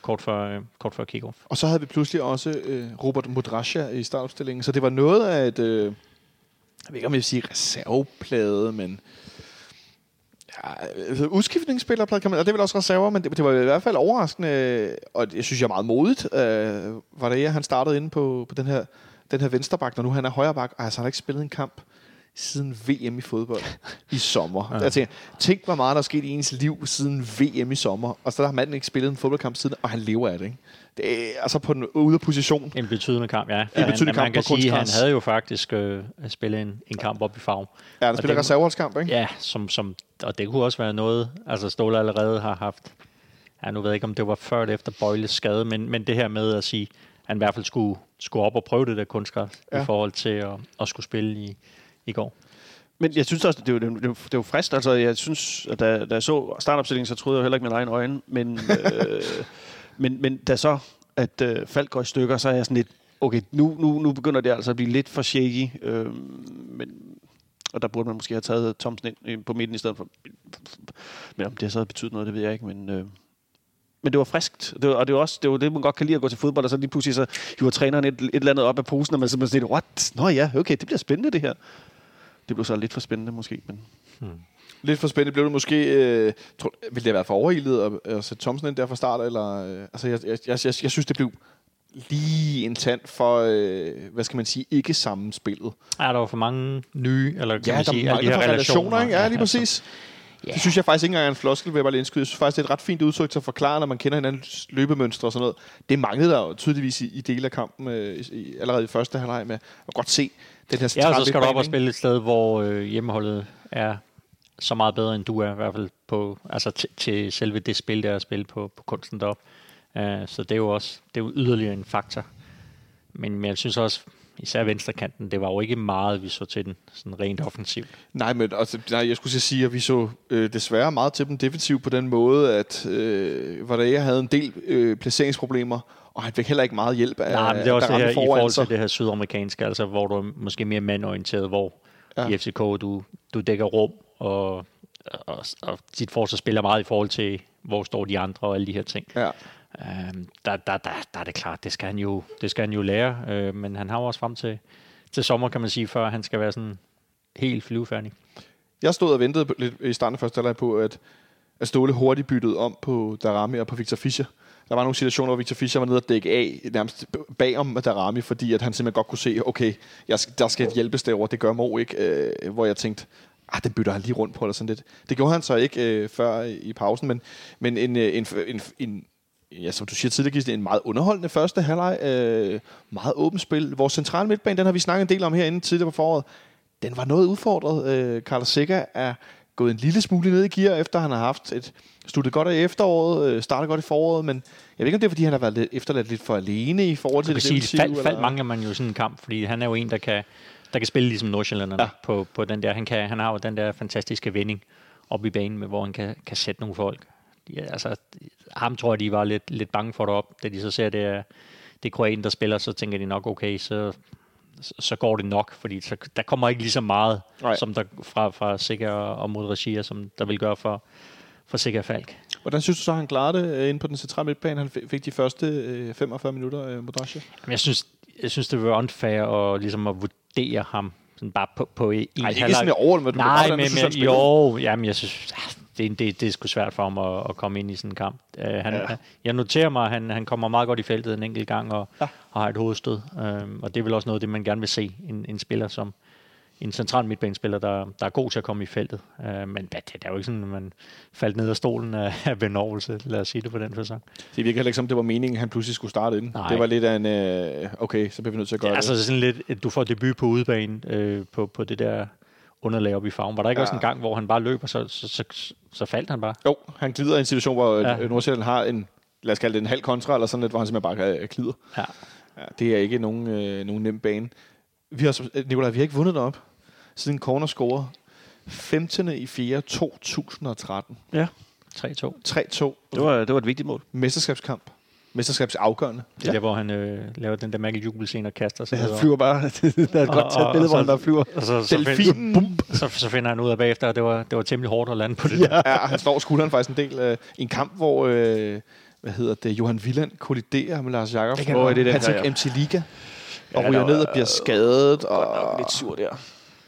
kort før, øh, kort før kickoff. Og så havde vi pludselig også øh, Robert Modrasja i startopstillingen, så det var noget af et, øh, jeg ved ikke om jeg vil sige reserveplade, men ja, altså, udskiftningsspillerplade kan man, og det er vel også reserver, men det, det var i hvert fald overraskende, og jeg synes jeg er meget modigt, øh, var det han startede inde på, på den her den her vensterbak, når nu han er højreback, og altså, han har ikke spillet en kamp siden VM i fodbold i sommer. Ja. Jeg tænker, tænk, hvor meget der er sket i ens liv siden VM i sommer, og så har manden ikke spillet en fodboldkamp siden, og han lever af det, ikke? Det er altså på en ude af position. En betydende kamp, ja. En betydende han, kamp man kan sige, han havde jo faktisk øh, spillet en, en kamp op i farve. Ja, han spiller det- reserveholdskamp, ikke? Ja, som, som, og det kunne også være noget, altså Ståle allerede har haft, ja, nu ved jeg ikke, om det var før eller efter Bøjles skade, men, men det her med at sige, at han i hvert fald skulle, skulle op og prøve det der kunstgræs, Ja. ja. i forhold til at, at skulle spille i, i går. Men jeg synes også, det er jo, det jo, det frist. Altså, jeg synes, at da, da jeg så startopstillingen, så troede jeg heller ikke mine egne øjne. Men, øh, men, men da så, at øh, Falk går i stykker, så er jeg sådan lidt, okay, nu, nu, nu begynder det altså at blive lidt for shaky. Øh, men, og der burde man måske have taget Thomsen ind øh, på midten i stedet for. Men om det så havde betydet noget, det ved jeg ikke. Men, øh, men det var friskt, det var, og det var også det, var det, man godt kan lide at gå til fodbold, og så lige pludselig så hiver træneren et, et eller andet op af posen, og man simpelthen siger, what? Nå ja, okay, det bliver spændende det her. Det blev så lidt for spændende måske, men Lidt for spændende blev det måske. Øh, tror, ville det have været for overilet at, at sætte Thomsen ind der fra start? Eller, øh, altså, jeg, jeg, jeg, jeg, jeg synes, det blev lige en tand for, øh, hvad skal man sige, ikke sammenspillet. Er der var for mange nye, eller kan Ja, man der sige, alle de her for relationer, ikke? Ja, lige præcis. Ja. Det synes jeg faktisk ikke engang er en floskel, vil jeg bare lige indskyde. Jeg synes faktisk, det er et ret fint udtryk til at forklare, når man kender hinandens løbemønstre og sådan noget. Det manglede der jo tydeligvis i, i dele af kampen øh, i, allerede i første halvleg med at godt se den her Ja, og så skal du op og spille et sted, hvor øh, hjemmeholdet er så meget bedre, end du er, i hvert fald på, altså til, til selve det spil, der er at spille på, på kunsten derop. Uh, så det er jo også det er jo yderligere en faktor. Men, men jeg synes også, især venstrekanten, det var jo ikke meget, vi så til den, sådan rent offensivt. Nej, men altså, nej, jeg skulle sige, at vi så øh, desværre meget til dem defensivt på den måde, at øh, Vardea havde en del øh, placeringsproblemer, og han fik heller ikke meget hjælp af Nej, men det er også det her i forhold til det her sydamerikanske, altså hvor du er måske mere mandorienteret, hvor Ja. i FCK du, du dækker rum, og, og, og dit forsvar spiller meget i forhold til, hvor står de andre og alle de her ting. Ja. Øhm, der, der, der, der er det klart, det skal han jo, det skal han jo lære, øh, men han har jo også frem til, til sommer, kan man sige, før han skal være sådan helt flyvefærdig. Jeg stod og ventede lidt i starten af første halvleg på, at, at Ståle hurtigt byttede om på Darami og på Victor Fischer. Der var nogle situationer, hvor Victor Fischer var nede og dække af nærmest bag om Darami, fordi at han simpelthen godt kunne se, okay, jeg der skal hjælpes derovre, det gør Mo ikke. Øh, hvor jeg tænkte, ah, det bytter han lige rundt på, eller sådan lidt. Det gjorde han så ikke øh, før i, pausen, men, men en, øh, en, en, en, ja, som du siger tidligere, Gisle, en meget underholdende første halvleg. Øh, meget åbent spil. Vores centrale midtbane, den har vi snakket en del om herinde tidligere på foråret. Den var noget udfordret. Øh, Carlos Sikker er gået en lille smule ned i gear, efter han har haft et sluttet godt af efteråret, øh, startet godt i foråret, men jeg ved ikke, om det er, fordi han har været lidt, efterladt lidt for alene i forhold til det sige, defensive, fald, fald mangler man jo i sådan en kamp, fordi han er jo en, der kan, der kan spille ligesom Nordsjællanderne Ja. på, på den der. Han, kan, han har jo den der fantastiske vending op i banen, med, hvor han kan, kan sætte nogle folk. Ja, altså, ham tror jeg, de var lidt, lidt bange for derop, da de så ser, det er, det er Kroaten, der spiller, så tænker de nok, okay, så, så- går det nok, fordi så, der kommer ikke lige så meget, Nej. Som der fra, fra Sikker og mod Regia, som der vil gøre for, for Sikker Falk. Hvordan synes du så, han klarede det øh, inde på den centrale midtbane? Han fik- de første øh, 45 minutter, øh, Modrasja. Men jeg synes, jeg synes, det var unfair at, ligesom at vurdere ham sådan bare på, på en Nej, ikke halvleg. sådan over, men du Nej, men, men jo, jamen, jeg synes, ah, det, det, det er sgu svært for ham at, at komme ind i sådan en kamp. Uh, han, Ja. Jeg noterer mig, at han, han kommer meget godt i feltet en enkelt gang og, Ja. og har et hovedstød. Uh, og det er vel også noget, det man gerne vil se. En, en spiller som en central midtbanespiller, der, der er god til at komme i feltet. Uh, men det, det er jo ikke sådan, at man faldt ned af stolen af, af benovelse, lad os sige det på den fasong. Det virker heller ikke som, det var meningen, at han pludselig skulle starte ind. Nej. Det var lidt af en, øh, okay, så bliver vi nødt til at gøre Ja, det. altså sådan lidt, at du får debut på udebane øh, på, på det der underlag op i farven. Var der ikke Ja. også en gang, hvor han bare løber, så, så, så, så faldt han bare? Jo, han glider i en situation, hvor ja. Ja. Nordsjælland har en, lad os kalde det en halv kontra, eller sådan lidt, hvor han simpelthen bare øh, glider. Ja. Ja, det er ikke nogen, øh, nogen nem bane. Vi har, øh, Nicolaj, vi har ikke vundet op siden corner scorer 15. i 4. 2013. ja, 3-2. 3-2. det var, det var et vigtigt mål. Mesterskabskamp. Mesterskabsafgørende. Det er ja. der, hvor han øh, laver den der mærkelige jubelscene og kaster sig. Han ned flyver bare. der er et godt taget billede, hvor han bare flyver. Og så, så, Delfinen. find, så, så finder han ud af bagefter, at det var, det var temmelig hårdt at lande på det. Ja. Ja, han slår skulderen faktisk en del. Øh, I en kamp, hvor, øh, hvad hedder det, Johan Villand kolliderer med Lars Jakobsen. Det kan godt- det er den Patrick ja. MC Liga. Og Ja, ryger der ned og bliver skadet. Og, nok lidt sur der.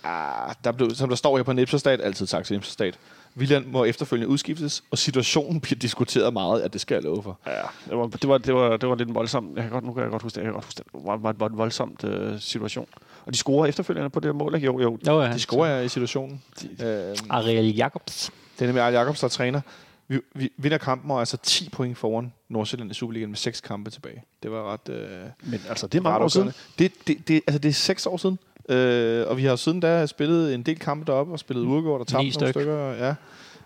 ah, der blev, som der står her på Nipserstat, altid tak til Nipserstat. Villand må efterfølgende udskiftes, og situationen bliver diskuteret meget, at det skal jeg love for. Ja, det var, det var, det var, det var lidt voldsomt. Jeg kan godt, nu kan jeg godt huske det. Jeg kan godt huske det. Det var, var, var en voldsomt uh, situation. Og de scorer efterfølgende på det her mål, ikke? Jo, jo. Jo, ja. De scorer jeg i situationen. Øh, Ariel Jacobs. Det er nemlig Arne Jacobs, der er træner. Vi, vi vinder kampen og er altså 10 point foran Nordsjælland i Superligaen med 6 kampe tilbage. Det var ret... Øh, Men altså, det er mange år siden. Det, det, det, altså, det er 6 år siden. Øh, og vi har siden da spillet en del kampe deroppe og spillet uafgjort og tabt nogle styk. stykker. Ja.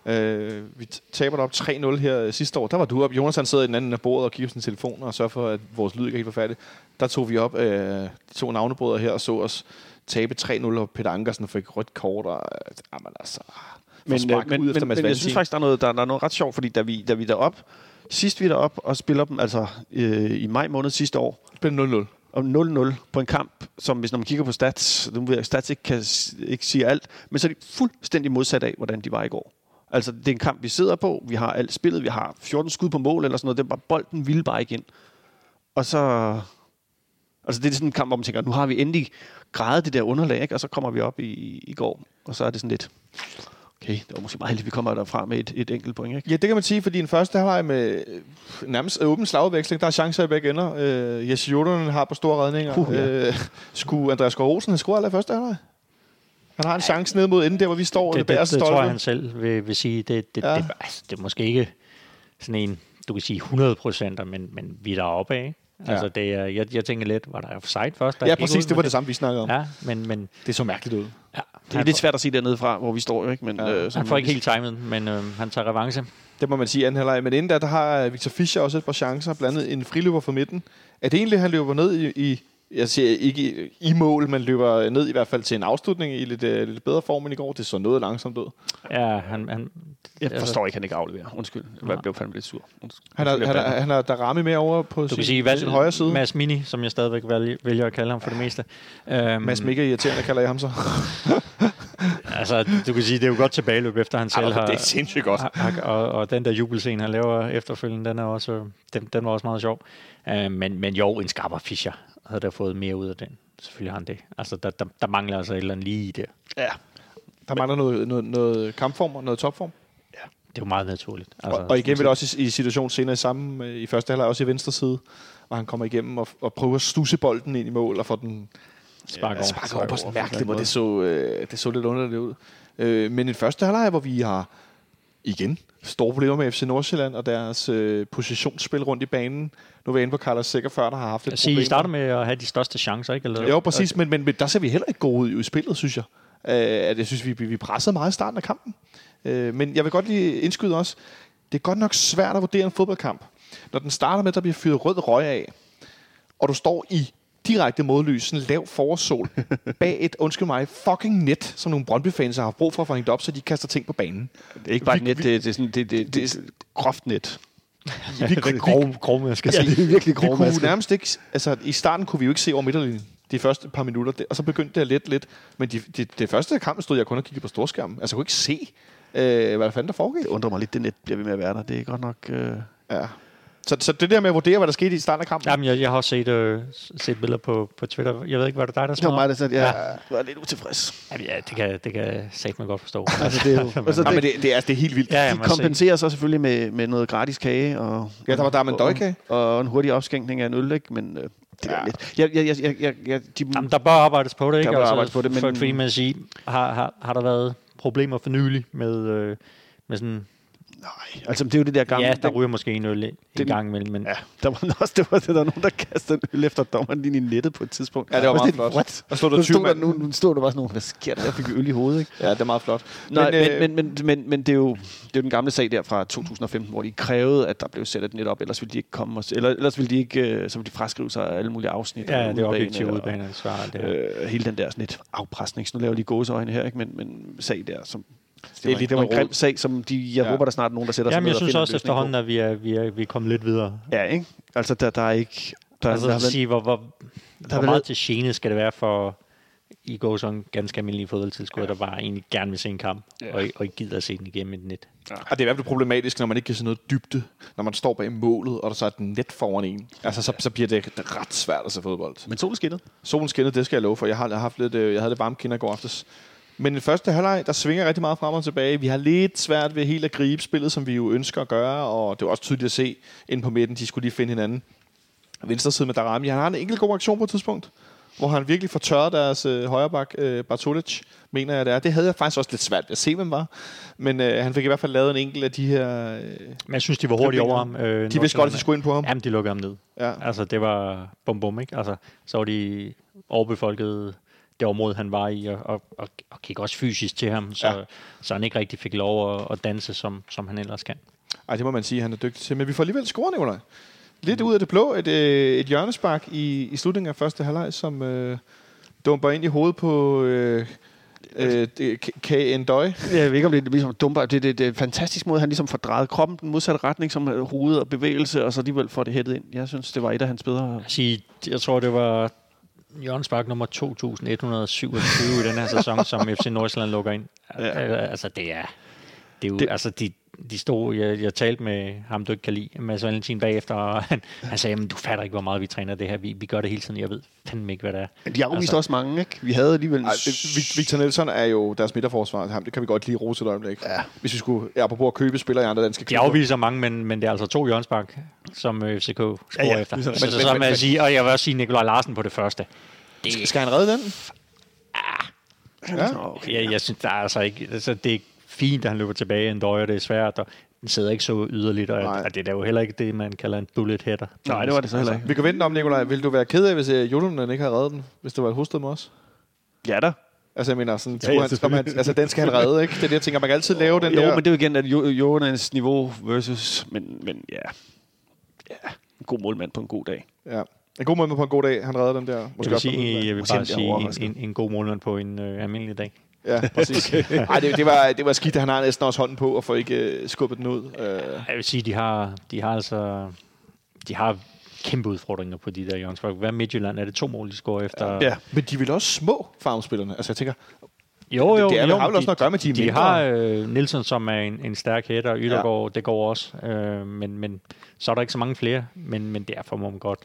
Øh, vi taber derop 3-0 her øh, sidste år. Der var du op. Jonas han sidder i den anden af bordet og kigger på sin telefon og sørger for, at vores lyd ikke er helt forfærdigt. Der tog vi op, øh, de to navnebrødre her, og så os tabe 3-0, og Peter Ankersen fik rødt kort. Og, øh, jamen altså, Men, men, øh, men, ud men, men jeg synes faktisk, der er noget, der, der er noget ret sjovt, fordi da vi, da vi er derop, sidst vi er derop og spiller dem, altså øh, i maj måned sidste år, spil 0-0 om 0-0 på en kamp, som hvis når man kigger på stats, nu ved jeg, stats ikke kan ikke sige alt, men så er de fuldstændig modsat af, hvordan de var i går. Altså, det er en kamp, vi sidder på, vi har alt spillet, vi har 14 skud på mål eller sådan noget, det er bare, bolden ville bare ikke ind. Og så... Altså, det er sådan en kamp, hvor man tænker, nu har vi endelig grædet det der underlag, ikke? og så kommer vi op i, i går, og så er det sådan lidt, okay, det var måske meget heldigt, vi kommer derfra med et, et enkelt point, ikke? Ja, det kan man sige, fordi den første halvleg med øh, nærmest åben slagudveksling, der er chancer i begge ender. Øh, Jesse Jordan har på store redninger. Uh, ja. øh, skulle Andreas Gård Olsen have scoret allerede i første halvleg? Han har en chance ned mod enden der, hvor vi står. Det, det, bagerste det tror jeg, han selv vil, vil sige. Det, det, Ja. ja. det, altså, det er måske ikke sådan en, du kan sige 100 procent, men, men vi er deroppe af. Altså, det er, jeg, jeg tænker lidt, var der offside først? Der Ja, præcis. Det var det samme, vi snakkede om. Ja. Ja, men, men Det så mærkeligt ud. ja, Det er lidt svært at se dernede fra, hvor vi står, ikke? Men, Ja. øh, han får ikke helt timet, men øh, han tager revanche. Det må man sige anden halvleg. Men inden da, der har Victor Fischer også et par chancer, blandt andet en friløber fra midten. Er det egentlig, han løber ned i, i jeg siger ikke i, i mål, men løber ned i hvert fald til en afslutning i lidt, uh, lidt bedre form end i går. Det så noget langsomt ud. Ja, han, han, Jeg altså, forstår ikke, at han ikke afleverer. Undskyld. Jeg blev fandme lidt sur. Undskyld. Han har, han har, han har der ramme med over på Du sin, kan sige, valg, sin højre side. Mads Mini, som jeg stadigvæk vælger, vælger at kalde ham for det meste. Um, Mads Mega irriterende, kalder jeg ham så. Altså, du kan sige, det er jo godt tilbageløb, efter han selv har... sindssygt godt. har- har- og, og den der jubelscene, han laver efterfølgende, den, er også, den, den var også meget sjov. Uh, men, men jo, en skarper Fischer havde der fået mere ud af den. Selvfølgelig har han det. Altså, der, der, der mangler altså et eller andet lige i det. Ja. Der mangler noget, noget, noget kampform og noget topform. Det er jo meget naturligt. Altså, og, og igen vil det også i, i situationen senere i samme, øh, i første halvleg også i venstre side, hvor han kommer igennem og, og prøver at stusse bolden ind i mål og få den sparket over på sådan en over. mærkelig måde. Det så, øh, det så lidt underligt ud. Øh, men i første halvleg, hvor vi har igen store problemer med FC Nordsjælland og deres øh, positionsspil rundt i banen. Nu var jeg inde på Carlos Sikker før, der har haft et Jeg siger, I starter med at have de største chancer, ikke? Eller? Jo, præcis, men, men, men der ser vi heller ikke gode ud i spillet, synes jeg. Øh, at jeg synes, vi, vi pressede meget i starten af kampen. Øh, men jeg vil godt lige indskyde også, det er godt nok svært at vurdere en fodboldkamp. Når den starter med, at der bliver fyret rød røg af, og du står i direkte modlys, sådan lav forårssol, bag et, undskyld mig, fucking net, som nogle Brøndby-fans har brug for at få hængt op, så de kaster ting på banen. Det er ikke bare et Vi- net, det, det er sådan, det, det, det er groft net. Vi, vi, vi, grov, grov, man skal Ja, sige. det er virkelig vi grov kunne maske. nærmest ikke, altså i starten kunne vi jo ikke se over midterlinjen de første par minutter, det, og så begyndte det at lette lidt. Men de, de, det første kamp stod jeg kun og kiggede på storskærmen. Altså jeg kunne ikke se, øh, hvad der fanden der foregik. Det undrer mig lidt, det net bliver ved med at være der. Det er godt nok... Øh... Ja. Så, så det der med at vurdere, hvad der skete i starten af kampen, Jamen, jeg, jeg har også set, øh, set billeder på, på Twitter. Jeg ved ikke, var det dig, der Det smed var mig, der sagde, ja, jeg var lidt utilfreds. Jamen, ja, det kan, det kan sagt man godt forstå. Altså, det er jo, altså, Nej, men det, det, det, er, det er helt vildt. ja, Ja, ja, de kompenserer så selvfølgelig med, med noget gratis kage. Og, Ja, der var der med en døjkage. Og, og en hurtig opskænkning af en øl, ikke? Men øh, det er Ja. lidt... Jeg, jeg, jeg, jeg, jeg, jeg, de, Jamen, der bør arbejdes på det, ikke? Altså, Der bør arbejdes på det, men- For, fordi man siger, har, har, har der været problemer for nylig med, øh, med sådan... nej, altså det er jo det der gamle... ja, der ryger måske en øl en den- gang imellem, men Ja, der var også det var, der var nogen, der kastede en øl efter dommeren lige i nettet på et tidspunkt. Ja, det var Og meget sådan, flot. What? Der stod der Nu 20 stod der, mand. nu, stod der bare sådan nogen, hvad sker der? Jeg fik øl i hovedet, ikke? ja, det er meget flot. Nej, men, øh, men, men, men, men det, er jo, det er jo den gamle sag der fra 2015, hvor de krævede, at der blev sat et net op, ellers ville de ikke komme, og, s- eller, ellers ville de ikke, øh, så ville de fraskrive sig alle mulige afsnit. ja, og det er objektivt og- udbane svar. Det her. Øh, hele den der sådan lidt afpresning. Nu laver de gåseøjne her, ikke? Men, men sag der, som... Det, er var, det var en noget grim sag, som de, jeg Ja. ja. håber, der snart er nogen, der sætter sig Jamen, ned jeg og synes finder en også løsning efterhånden, på. at vi er, vi, er, vi er kommet lidt videre. Ja, ikke? Altså, der, der er ikke... Der, Altså, der, været, sige, hvor, hvor, har hvor meget til gene skal det være for i går sådan ganske almindelige fodboldtilskuere, der bare egentlig gerne vil se en kamp, ja. og, og ikke gider at se den igennem et net. Ja. Og det er i hvert fald problematisk, når man ikke kan se noget dybde, når man står bag målet, og der så er et net foran en. Altså, så, så bliver det ret svært at se fodbold. Men solen skinnede. Solen skinnede, det skal jeg love for. Jeg har, jeg har haft lidt, øh, jeg havde lidt varme kinder i går aftes. Men i første halvleg, der svinger rigtig meget frem og tilbage. Vi har lidt svært ved helt at gribe spillet, som vi jo ønsker at gøre, og det er også tydeligt at se ind på midten, de skulle lige finde hinanden. Venstre side med Darami, han har en enkelt god aktion på et tidspunkt, hvor han virkelig får tørret deres øh, højreback, øh, Bartolic, mener jeg det er. Det havde jeg faktisk også lidt svært ved at se, hvem var. Men øh, han fik i hvert fald lavet en enkelt af de her... Øh, Men jeg synes, de var hurtigt over ham. Øh, de vidste godt, at de skulle ind på ham. Jamen, de lukkede ham ned. Ja. Altså, det var bum bum, ikke? Altså, så var de overbefolket det område, han var i, og, og, og, og gik også fysisk til ham, så, ja. så han ikke rigtig fik lov at, at danse, som, som han ellers kan. Ej, det må man sige, han er dygtig til. Men vi får alligevel scoret, Nicolaj. Lidt ud af det blå, et, øh, et hjørnespark i, i slutningen af første halvleg, som øh, dumper ind i hovedet på... Øh, Øh, K.N. Døj. Jeg ved ikke, om det er ligesom dumper. Det, det, det er en fantastisk måde, han ligesom får drejet kroppen den modsatte retning, som hoved og bevægelse, og så alligevel får det hættet ind. Jeg synes, det var et af hans bedre... Jeg, sige, jeg tror, det var Jørgens Spark nummer 2127 i den her sæson, som FC Nordsjælland lukker ind. Ja. Altså, det er... Det er jo, det, altså, de, de stod, jeg, jeg talte med ham, du ikke kan lide, Mads Valentin bagefter, og han, han sagde, men du fatter ikke, hvor meget vi træner det her. Vi, vi gør det hele tiden, jeg ved fandme ikke, hvad det er. Men de afviste altså, også mange, ikke? Vi havde alligevel... Ej, Victor Nelson er jo deres midterforsvar. Ham, det kan vi godt lige rose et øjeblik. Ja. Hvis vi skulle, ja, på at købe spillere i andre danske klubber. De afviser mange, men, men det er altså to Jørgensbak, som øh, FCK scorer ja, ja, efter. Men, så, men, så men, sige, og jeg vil også sige Nikolaj Larsen på det første. Det, skal han redde den? Ah, ja. Okay, jeg, jeg synes, der er altså ikke... Altså, det fint, at han løber tilbage en døje, det er svært, og den sidder ikke så yderligt, og, og det er jo heller ikke det, man kalder en bullet header. Nej, det var det så heller ikke. Vi kan vente om, Nikolaj. Vil du være ked af, hvis uh, Jolunen ikke havde reddet den, hvis det var et hosted med os? Ja da. Altså, jeg mener, sådan, ja, ja, han, han, altså, den skal han redde, ikke? Det er det, jeg tænker, man kan altid lave den jo, der... Jo, men det er jo igen, at Jonans niveau versus... Men, men ja, ja, en god målmand på en god dag. Ja. En god målmand på en god dag, han redder den der. Måske jeg vil, sige, jeg vil bare sige en, en, en god målmand på en øh, almindelig dag. Ja, præcis. Ej, det, det, var, det var skidt, han har næsten også hånden på, og får ikke uh, skubbet den ud. Uh. Jeg vil sige, de har, de har altså... De har kæmpe udfordringer på de der hjørnsfolk. Hvad Midtjylland? Er det to mål, de scorer efter? Ja, men de vil også små farmspillerne. Altså, jeg tænker, jo, jo, det er, jo, har vel også noget at gøre med, de, de har øh, Nielsen, som er en, en stærk hætter, Yttergaard, ja. det går også. Øh, men, men så er der ikke så mange flere, men, men derfor må man godt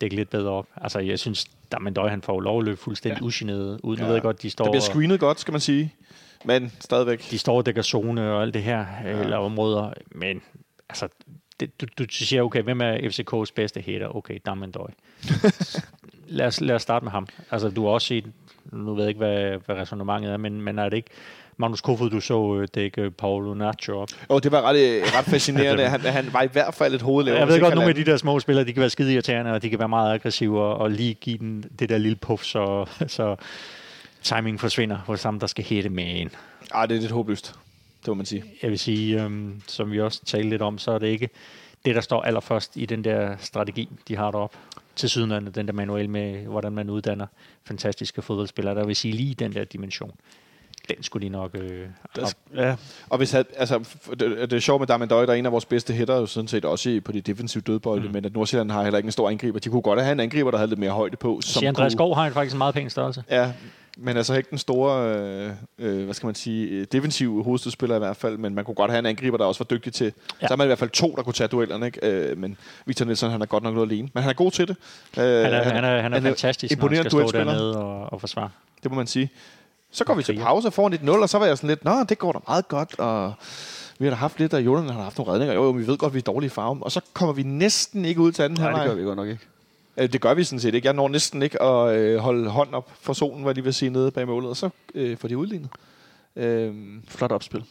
dække lidt bedre op. Altså, jeg synes, Damendøj, han får lov at løbe fuldstændig ja. ugeneret ud. Nu ja. ved godt, de står... Der bliver screenet godt, skal man sige. Men stadigvæk. De står og dækker zone og alt det her, ja. eller områder. Men altså, det, du, du siger, okay, hvem er FCK's bedste hætter? Okay, Damendøj. lad, os, lad os starte med ham. Altså, du har også set, nu ved jeg ikke, hvad, hvad resonemanget er, men, men er det ikke Magnus Kofod, du så øh, dække Paolo Nacho op. Oh, det var ret, øh, ret fascinerende. han, han var i hvert fald et hovedlever. Jeg ved godt, nogle af de der små spillere, de kan være skide irriterende, og de kan være meget aggressive, og, lige give den det der lille puff, så, så timingen forsvinder hos ham, der skal hætte med en. Ah, det er lidt håbløst, det må man sige. Jeg vil sige, øhm, som vi også talte lidt om, så er det ikke det, der står allerførst i den der strategi, de har deroppe. Til syden af den der manual med, hvordan man uddanner fantastiske fodboldspillere. Der vil sige lige den der dimension den skulle de nok øh, op. Ja. Og hvis altså, det, det er sjovt med Damien Døj, der er en af vores bedste hætter, jo sådan set også på de defensive dødbolde, mm. men at Nordsjælland har heller ikke en stor angriber. De kunne godt have en angriber, der havde lidt mere højde på. Som Andreas Skov har faktisk en meget pæn størrelse. Ja, men altså ikke den store, øh, øh, hvad skal man sige, defensive hovedstødspiller i hvert fald, men man kunne godt have en angriber, der også var dygtig til. Ja. Så er man i hvert fald to, der kunne tage duellerne, ikke? Øh, men Victor Nielsen, han er godt nok noget alene. Men han er god til det. Øh, han, er, han, er, han er, han er fantastisk, når han skal stå dernede og, og forsvare. Det må man sige. Så går vi til pause og får 1-0, og så var jeg sådan lidt, nå, det går da meget godt, og vi har da haft lidt, og Jordan har haft nogle redninger. Jo, jo, vi ved godt, vi er dårlige i farven. Og så kommer vi næsten ikke ud til anden her. Nej, det gør vi godt nok ikke. Øh, det gør vi sådan set ikke. Jeg når næsten ikke at øh, holde hånden op for solen, hvad de vil sige, nede bag målet, og så øh, får de udlignet. Øhm, flot opspil.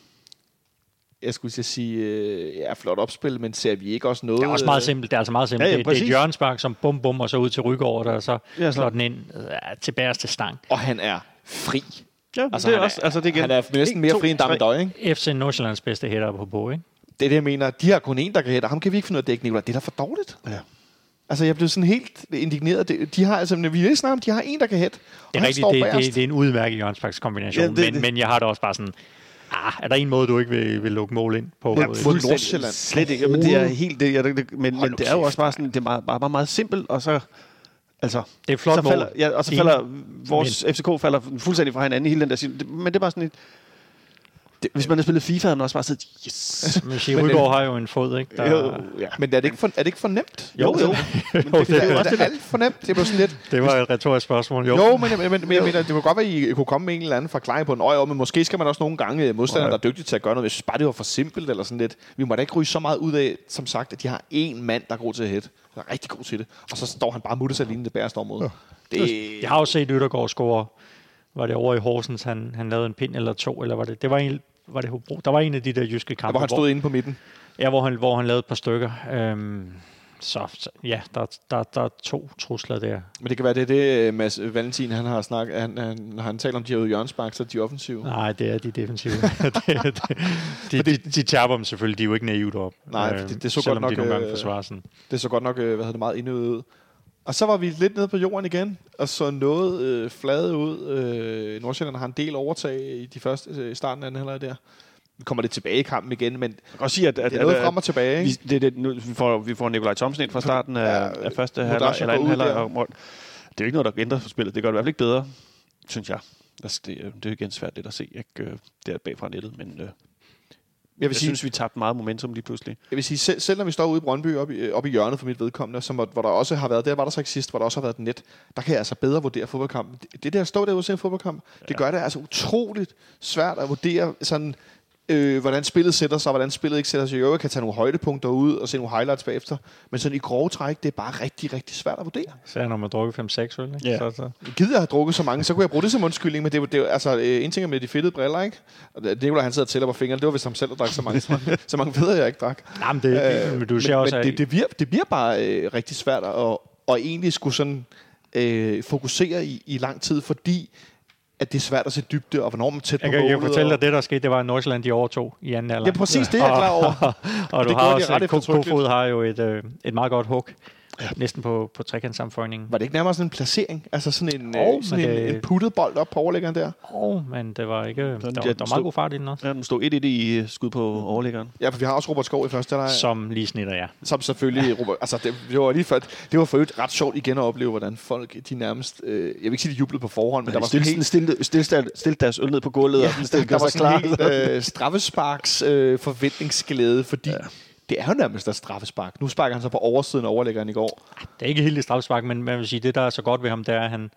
Jeg skulle sige, øh, ja, flot opspil, men ser vi ikke også noget... Det er også meget simpelt. Det er altså meget simpelt. Ja, ja, det, det, er et hjørnspark, som bum bum, og så ud til Rygård, og så ja, slår den ind øh, tilbage til stang. Og han er fri. Ja, altså, det er også, altså det igen. Han er næsten mere fri end Damendøj, ikke? FC Nordsjællands bedste hætter på på, ikke? Det er det, jeg mener. De har kun en, der kan hætte. Ham kan vi ikke finde ud af at dække, Nicolai. Det er da for dårligt. Ja. Altså, jeg blev sådan helt indigneret. De har, altså, vi snakke om, de har en, der kan hætte. Det er rigtigt, det, det, det, er en udmærket Jørgens kombination, ja, det, men, det. men jeg har det også bare sådan, ah, er der en måde, du ikke vil, vil lukke mål ind på? Ja, mod Nordsjælland. Slet ikke, men det er helt det, ja, det, men, men det er jo også bare sådan, det er meget, bare, bare meget simpelt, og så Altså, Det er flot så falder, ja, og så falder vores FCK falder fuldstændig fra hinanden i hele den der Men det er bare sådan et... Det, hvis man har spillet FIFA, havde man også bare siddet, yes. Men Men Rygaard har jo en fod, ikke? Der, Jo, ja. Men er det ikke for, er det ikke for nemt? Jo, jo. jo, Det, det er jo også alt for nemt. Det er sådan lidt... det var et retorisk spørgsmål. Jo, Jo, men, jeg, men, men jeg mener, det kunne godt være, at I kunne komme med en eller anden forklaring på en øje, men måske skal man også nogle gange øh, modstandere, der er dygtige til at gøre noget. Jeg synes bare, det var for simpelt eller sådan lidt. Vi må da ikke ryge så meget ud af, som sagt, at de har én mand, der er god til at hætte. Der er rigtig god til det. Og så står han bare mutter sig lignende det bæreste område. Det, Jeg har jo set Yttergaard score. Var det over i Horsens, han, han lavede en pind eller to, eller var det? Det var en, var det Hobro? Der var en af de der jyske kampe, hvor han stod inde på midten. ja, hvor han, hvor han lavede et par stykker. Øhm, så, så ja, der, der, der er to trusler der. Men det kan være, det er det, øh, Mads Valentin han har snakket. Han, han, når han taler om de her hjørnspark, så er de offensive. Nej, det er de defensive. det, det, de, de, de taber dem selvfølgelig, de er jo ikke naivt op. Nej, Øh, det- det så selvom godt de nok, nogle gange øh, forsvarer sådan. Det så godt nok øh, hvad hedder det, meget indøvet. Og så var vi lidt nede på jorden igen, og så noget øh, flade ud. Øh, Nordsjælland har en del overtag i de første øh, starten af den halvleg der. Vi kommer lidt tilbage i kampen igen, men Jeg kan også sige, at, at, det er noget frem og tilbage. vi, det, det, nu, vi, får, vi får Nikolaj Thomsen ind fra starten af, Ja, af første halvleg, eller anden halvleg. der. Og, og, det er jo ikke noget, der ændrer for spillet. Det gør det i hvert fald ikke bedre, synes jeg. Altså, det, det er igen svært lidt at se, ikke? Øh, Det er bagfra nettet, men øh, Jeg jeg vil sige, synes, vi tabte meget momentum lige pludselig. jeg vil sige selv, selv når vi står ude i Brøndby, oppe i, op i hjørnet for mit vedkommende, som, hvor, der også har været, der var der så ikke sidst, hvor der også har været et net, der kan jeg altså bedre vurdere fodboldkampen. Det, det der at stå derude og se en fodboldkamp, ja. det gør det altså utroligt svært at vurdere sådan, øh, hvordan spillet sætter sig, og hvordan spillet ikke sætter sig. Jeg kan tage nogle højdepunkter ud og se nogle highlights bagefter, men sådan i grove træk, det er bare rigtig, rigtig svært at vurdere. Så når man drukker 5-6 øl, ikke? Ja. Så, så. Gider jeg have drukket så mange, så kunne jeg bruge det som undskyldning, men det er, jo- det jo- altså, øh, en ting er med de fedtede briller, ikke? Og det Nicolaj, han sidder og tæller på fingrene, det var hvis ham selv, der drak så mange, så mange, så mange federe, jeg ikke drak. Nej, men det, Øh, men du men, ser også, men det, det, bliver, det bliver bare øh, rigtig svært at, at egentlig skulle sådan øh, fokusere i, i lang tid, fordi at det er svært at se dybde, og hvornår man er tæt på jeg kan, jeg kan målet, fortælle dig, og, det der skete, det var, at Nordsjælland de overtog i anden alder. Det er præcis det, jeg er klar over. og du det har gjorde de også. Kofod har jo et, øh, et meget godt hook, ja. næsten på, på trekantsammenføjningen. Var det ikke nærmere sådan en placering? Altså sådan en, Jo, øh, sådan en, det- en puttet bold op på overlæggeren der? Åh, oh, men det var ikke... Der, der, ja, der var stod- meget god fart i den også. Ja, den stod 1-1 i øh, skud på overlæggeren. Ja, for vi har også Robert Skov i første leg. Som lige snitter, ja. Som selvfølgelig, Robert, altså det, det, var lige før, det var for øvrigt ret sjovt igen at opleve, hvordan folk, de nærmest, øh, jeg vil ikke sige, de jublede på forhånd, men der var sådan helt, stille, stille, stille, stille deres øl ned på gulvet, ja, og der, stille der var sådan helt øh, straffesparks øh, forventningsglæde, fordi ja. Det er jo nærmest et straffespark. Nu sparker han så på oversiden af overlæggeren i går. Det er ikke helt i straffespark, men man vil sige, det der er så godt ved ham, det er, at han...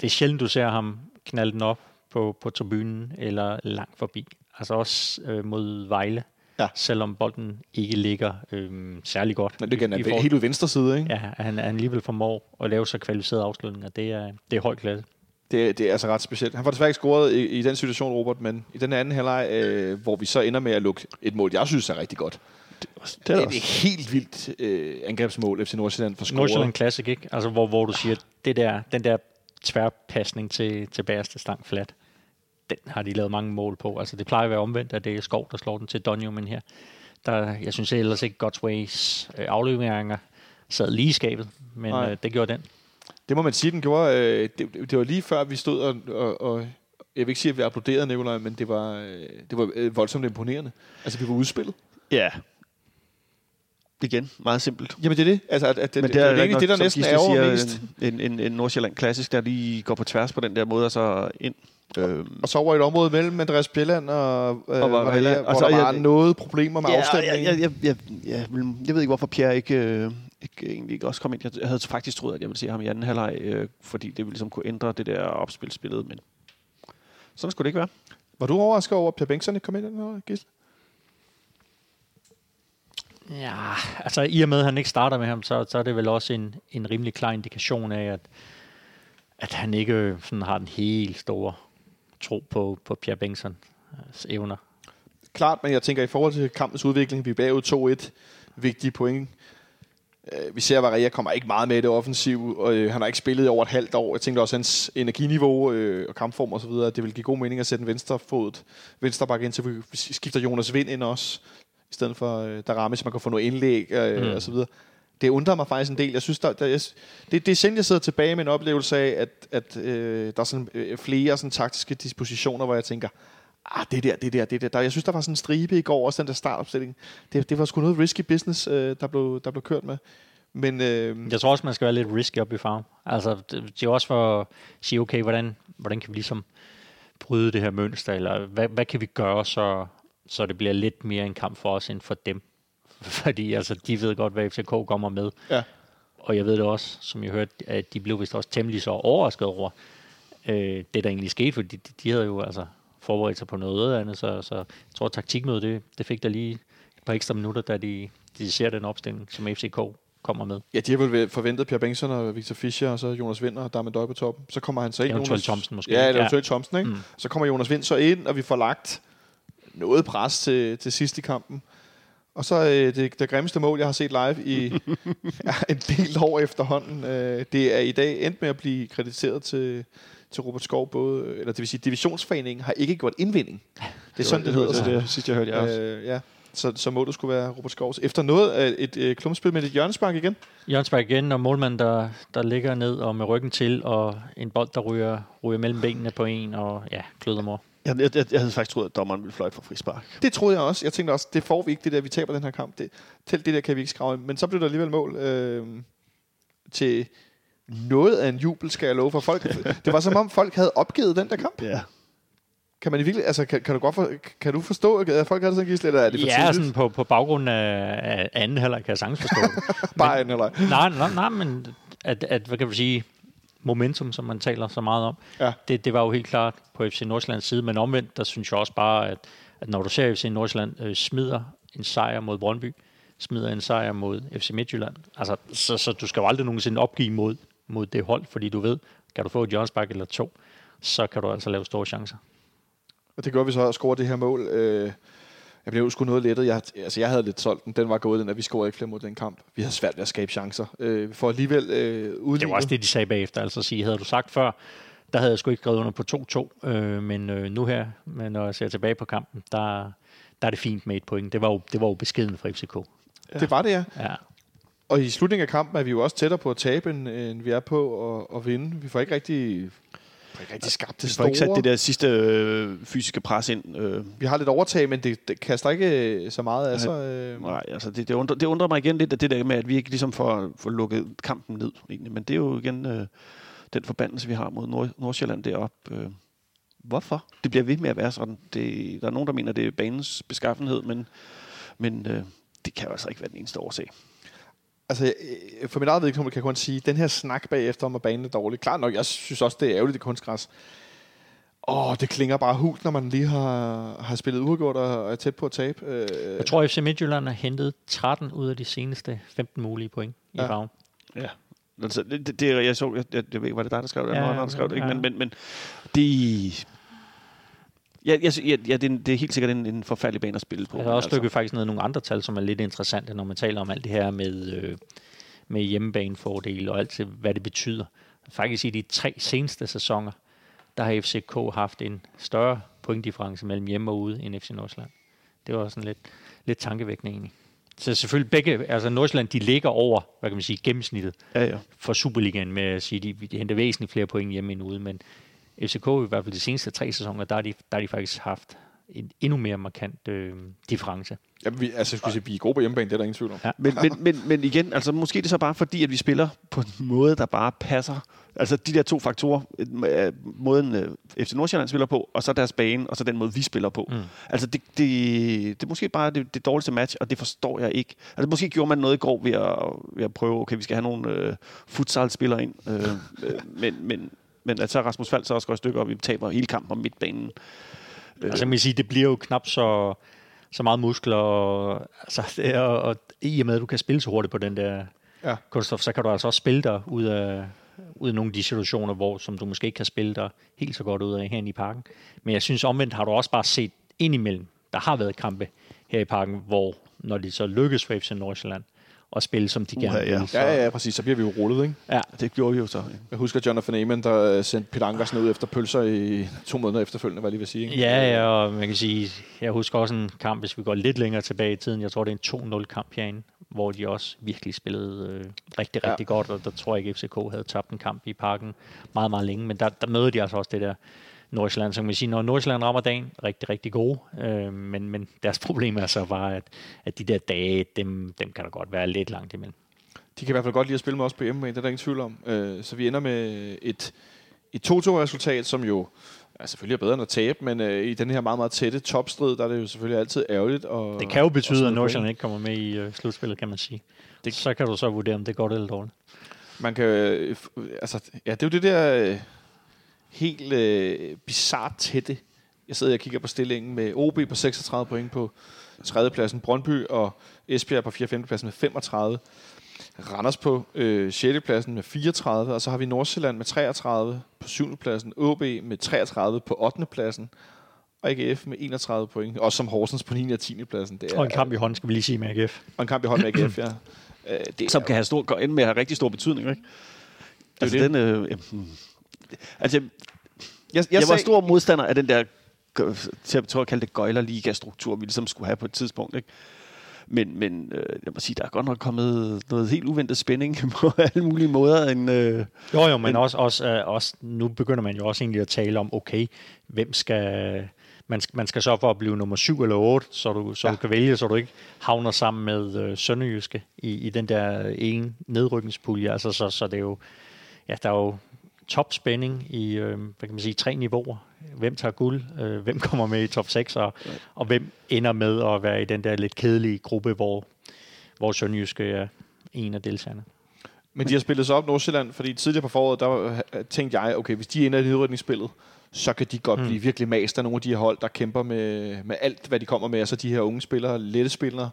Det er sjældent, du ser ham knalde den op på, på tribunen eller langt forbi. Altså også øh, mod Vejle, Ja. selvom bolden ikke ligger øh, særlig godt. Men det kan han helt ud venstre side, ikke? Ja, han, han alligevel formår at lave så kvalificerede afslutninger. Det er, det er høj klasse. Det, det er altså ret specielt. Han får desværre ikke scoret i, i den situation, Robert, men i den anden halvleg, øh, hvor vi så ender med at lukke et mål, jeg synes er rigtig godt. Det er Det er et helt vildt øh, angrebsmål, FC Nordsjælland for scoret. Nordsjælland Classic, ikke? Altså, hvor, hvor du siger, det der, den der tværpasning til, til bagerste stang flat, den har de lavet mange mål på. Altså, det plejer at være omvendt, at det er Skov, der slår den til Donjo, men her, der, jeg synes ellers ikke, Godsways øh, afleveringer sad lige i skabet, men Nej. øh, det gjorde den. Det må man sige, den gjorde. Øh, det, det var lige før, vi stod og, og, og jeg vil ikke sige, at vi applauderede Nikolaj, men det var, øh, det var øh, voldsomt imponerende. Altså, vi var udspillet. Ja. Igen, meget simpelt. Jamen, det er det. Altså, at, at, det, Men det, det, er rigtig egentlig det, der nok, næsten er over mest. En, en, en Nordsjælland Classic, der lige går på tværs på den der måde, og så ind. Øhm, Og så over et område mellem Andreas Bjelland og, øh, Og der, hvor Og så- der var jeg- noget problemer med ja, afstemningen. jeg, jeg, jeg, jeg, jeg, jeg ved ikke, hvorfor Pierre ikke, øh, ikke egentlig ikke også kom ind. Jeg, havde faktisk troet, at jeg ville se ham i anden halvleg, øh, fordi det ville ligesom kunne ændre det der opspilsbillede, men sådan skulle det ikke være. Var du overrasket over, at Per Bengtsson ikke kom ind i den her, Gisle? Ja, altså i og med, at han ikke starter med ham, så, så er det vel også en, en rimelig klar indikation af, at, at han ikke øh, sådan har den helt store tro på, på Pierre Bengtssons evner. Klart, men jeg tænker, i forhold til kampens udvikling, vi er bagud 2-1, vigtige point. Øh, Vi ser, at Varia kommer ikke meget med i det offensiv, og øh, han har ikke spillet i over et halvt år. Jeg tænkte også, at hans energiniveau øh, og kampform og så videre, det vil give god mening at sætte en venstrefod, venstreback ind, så vi skifter Jonas Vind ind også, i stedet for øh, der ramme, så man kan få noget indlæg øh, mm. og så videre. Det undrer mig faktisk en del. Jeg synes, der, der, jeg, det, det er sjældent, jeg sidder tilbage med en oplevelse af, at, at øh, der er sådan, øh, flere sådan, taktiske dispositioner, hvor jeg tænker, ah, det der, det der, det der. der. Jeg synes, der var sådan en stribe i går, også den der startopstilling. Det, det var sgu noget risky business, øh, der, blev, der blev kørt med. Men øh, Jeg tror også, man skal være lidt risky op i farven. Altså, det, det er også for at sige, okay, hvordan, hvordan kan vi ligesom bryde det her mønster, eller hvad, hvad kan vi gøre, så, så det bliver lidt mere en kamp for os, end for dem. Fordi altså, de ved godt, hvad FCK kommer med. ja, Og jeg ved det også, som jeg hørte, at de blev vist også temmelig så overrasket over øh, det, der egentlig skete, fordi de, de havde jo altså forberedt sig på noget andet, så, så jeg tror, at taktikmødet, det, det fik der lige et par ekstra minutter, da de, de ser den opstilling, som FCK kommer med. ja, de har vel forventet Pierre Bengtsson og Victor Fischer, og så Jonas Vind og Darmen Døj på toppen. Så kommer han så ind. Eventuelt Jonas, Thomsen måske. Ja, eller Ja. eventuelt Thomsen, ikke? Mm. Så kommer Jonas Vind så ind, og vi får lagt noget pres til, til sidst i kampen. Og så øh, det, det grimmeste mål, jeg har set live i ja, en del år efterhånden. Øh, det er i dag endt med at blive krediteret til, til Robert Skov. Både, eller det vil sige, divisionsforeningen har ikke gjort indvinding. Det er sådan, det, hedder. Det, det, det sidste, jeg hørte, jeg også. Øh, ja. Så, så må det skulle være Robert Skovs. Efter noget af et øh, klumpspil med et hjørnespark igen. Jørgensberg igen, og målmanden, der, der ligger ned og med ryggen til, og en bold, der ryger, ryger mellem benene på en, og ja, klødermor. Jeg, jeg, jeg, jeg havde faktisk troet, at dommeren ville fløjte for frispark. Det troede jeg også. Jeg tænkte også, det får vi ikke, det der, vi taber den her kamp. Det, til det der kan vi ikke skrave. Men så blev der alligevel mål øh, til noget af en jubel, skal jeg love for folk. Det var som om, folk havde opgivet den der kamp. Ja. Kan man i virkelig, altså, kan, kan, du godt for, kan du forstå, at folk havde sådan gislet, eller er det for Ja, tidligt? sådan på, på baggrund af, af anden halvleg kan jeg sagtens forstå det. Bare en, eller? nej, nej, nej, men at, at, hvad kan man sige, momentum, som man taler så meget om, Ja. det, det var jo helt klart på FC Nordsjællands side, men omvendt, der synes jeg også bare, at, at når du ser FC Nordsjælland øh, smider en sejr mod Brøndby, smider en sejr mod FC Midtjylland, altså, så, så du skal jo aldrig nogensinde opgive mod, mod det hold, fordi du ved, kan du få et hjørnespark eller to, så kan du altså lave store chancer. Og det gør vi så at score det her mål. Øh, jeg blev jo sgu noget lettet. Jeg, altså, jeg havde lidt solgt den. Den var gået, den, at vi scorede ikke flere mod den kamp. Vi havde svært ved at skabe chancer. Øh, for alligevel øh, udlignet. Det var også det, de sagde bagefter. Altså at sige, havde du sagt før, der havde jeg sgu ikke skrevet under på 2-2. Øh, men øh, nu her, men når jeg ser tilbage på kampen, der, der er det fint med et point. Det var jo, det var jo beskeden fra FCK. Det var det, ja. Ja. Og i slutningen af kampen er vi jo også tættere på at tabe, end, end vi er på at, at vinde. Vi får ikke rigtig, får ikke rigtig skabt det Vi får store. ikke sat det der sidste øh, fysiske pres ind. Øh, Vi har lidt overtag, men det, det kaster ikke øh, så meget af sig. Øh. nej, altså det, det, undrer, det undrer mig igen lidt, at det der med, at vi ikke ligesom får, får lukket kampen ned. Egentlig. Men det er jo igen øh, den forbandelse, vi har mod Nord, Nordsjælland deroppe. Øh, hvorfor? Det bliver ved med at være sådan. Det, der er nogen, der mener, det er banens beskaffenhed, men, men øh, det kan jo altså ikke være den eneste årsag. Altså, øh, for mit eget vedkommende kan jeg kun sige, den her snak bagefter om, at banen er dårlig. Klart nok, jeg synes også, det er ærgerligt, det er kunstgræs. Åh, det klinger bare hult, når man lige har, har spillet uafgjort og er tæt på at tabe. Øh, Jeg tror, at FC Midtjylland har hentet 13 ud af de seneste 15 mulige point i Ja. ja. farven. Ja. Altså, det, det, det, jeg så, jeg, jeg, jeg ved ikke, var det dig, der skrev det? Ja, Ja, der skrev det, ikke? ja. Men, men, men det... Ja, jeg, ja, ja, det, er, det er helt sikkert en, en forfærdelig bane at spille på. Jeg har også stykket faktisk ned nogle andre tal, som er lidt interessante, når man taler om alt det her med, øh, med hjemmebanefordele og alt det, hvad det betyder. Faktisk i de tre seneste sæsoner, der har FCK haft en større pointdifference mellem hjemme og ude end FC Nordsjælland. Det var sådan lidt, lidt tankevækkende egentlig. Så selvfølgelig begge, altså Nordsjælland, de ligger over, hvad kan man sige, gennemsnittet Ja, ja. for Superligaen med at sige, de, de henter væsentligt flere point hjemme end ude, men FCK i hvert fald de seneste tre sæsoner, der har de, der har de faktisk haft en endnu mere markant øh, difference. Jamen, vi, altså, jeg skulle sige, vi er gode på hjemmebane, det er der ingen tvivl om. Ja. Men, men, men, men igen, altså måske er det så bare fordi, at vi spiller på en måde, der bare passer. Altså de der to faktorer, øh, måden øh, FC Nordsjælland spiller på, og så deres bane, og så den måde, vi spiller på. Mm. Altså det, det, det er måske bare det, det dårligste match, og det forstår jeg ikke. Altså måske gjorde man noget i går ved at, ved at prøve, okay, vi skal have nogle øh, futsal-spillere ind, øh, øh, men, men, men at så Rasmus Fald så også går et stykke op, vi taber hele kampen om midtbanen. Øh, Altså, man kan sige, det bliver jo knap så, så meget muskler, og, altså, det er, og i og med, at du kan spille så hurtigt på den der Ja. kunststof, så kan du altså også spille dig ud af, ud af nogle af de situationer, hvor som du måske ikke kan spille dig helt så godt ud af herinde i parken. Men jeg synes omvendt har du også bare set indimellem, der har været kampe her i parken, hvor når de så lykkes for FC Nordsjælland at spille, som de gerne ja. vil. Så, Ja, ja, ja, præcis. Så bliver vi jo rullet, ikke? ja. det gjorde vi jo så. Jeg husker Jonathan Amen, der øh, sendte Peter Ankersen ud efter pølser i to måneder efterfølgende, var jeg lige ved at sige. Ikke? Ja, ja, og man kan sige, jeg husker også en kamp, hvis vi går lidt længere tilbage i tiden, jeg tror, det er en 2-0 kamp herinde, hvor de også virkelig spillede øh, rigtig, Ja. rigtig godt, og der tror jeg ikke, FCK havde tabt en kamp i parken meget, meget længe, men der, der møder de altså også det der Nordsjælland, så kan man sige, når Nordsjælland rammer dagen, rigtig, rigtig gode, øh, men, men deres problem er så bare, at, at de der dage, dem, dem kan der godt være lidt langt imellem. de kan i hvert fald godt lide at spille med os på hjemmebane, det er der ingen tvivl om. Øh, så vi ender med et, et 2-2-resultat, som jo er selvfølgelig er bedre end at tabe, men øh, i den her meget, meget tætte topstrid, der er det jo selvfølgelig altid ærgerligt. Og, Det kan jo betyde, at Nordsjælland ikke kommer med i øh, slutspillet, kan man sige. Det- så kan du så vurdere, om det er godt eller dårligt. Man kan, øh, altså, ja, det er jo det der øh, helt øh, bizart tætte. Jeg sidder og kigger på stillingen med OB på 36 point på tredjepladsen, Brøndby og Esbjerg på 4. 5. pladsen med 35. Randers på øh, 6. pladsen med 34, og så har vi Nordsjælland med 33 på 7. pladsen, OB med 33 på 8. pladsen, og AGF med 31 point, også som Horsens på 9. og 10. pladsen. Det er, Og en kamp i hånden, skal vi lige sige med AGF. og en kamp i hånd med AGF, ja. Øh, det Som er- kan have stor, ind med at have rigtig stor betydning, ikke? Altså, det. den, øh, jamen, altså, jeg, jeg, jeg, var sagde- stor modstander af den der, til at, tror jeg kalde det gøjler-liga-struktur, vi ligesom skulle have på et tidspunkt, ikke? Men, men øh, jeg må sige, der er godt nok kommet noget helt uventet spænding på alle mulige måder. End, øh, Jo, jo, men, men også, også, øh, også, nu begynder man jo også egentlig at tale om, okay, hvem skal... Man skal, man skal sørge for at blive nummer 7 eller 8, så du, så Ja. ja. du kan vælge, så du ikke havner sammen med øh, Sønderjyske i, i den der ene nedrykningspulje. Altså, så, så det er jo, ja, der er jo topspænding i, øh, hvad kan man sige, tre niveauer. Hvem tager guld, øh, hvem kommer med i top 6, og, og hvem ender med at være i den der lidt kedelige gruppe, hvor, hvor Sønderjyske er en af deltagerne. Men de har spillet sig op Nordsjælland, fordi tidligere på foråret, der tænkte jeg, okay, hvis de ender i nedrykningsspillet, så kan de godt Mm. mm. blive virkelig mast af nogle af de her hold, der kæmper med, med alt, hvad de kommer med. Altså de her unge spillere, lette spillere.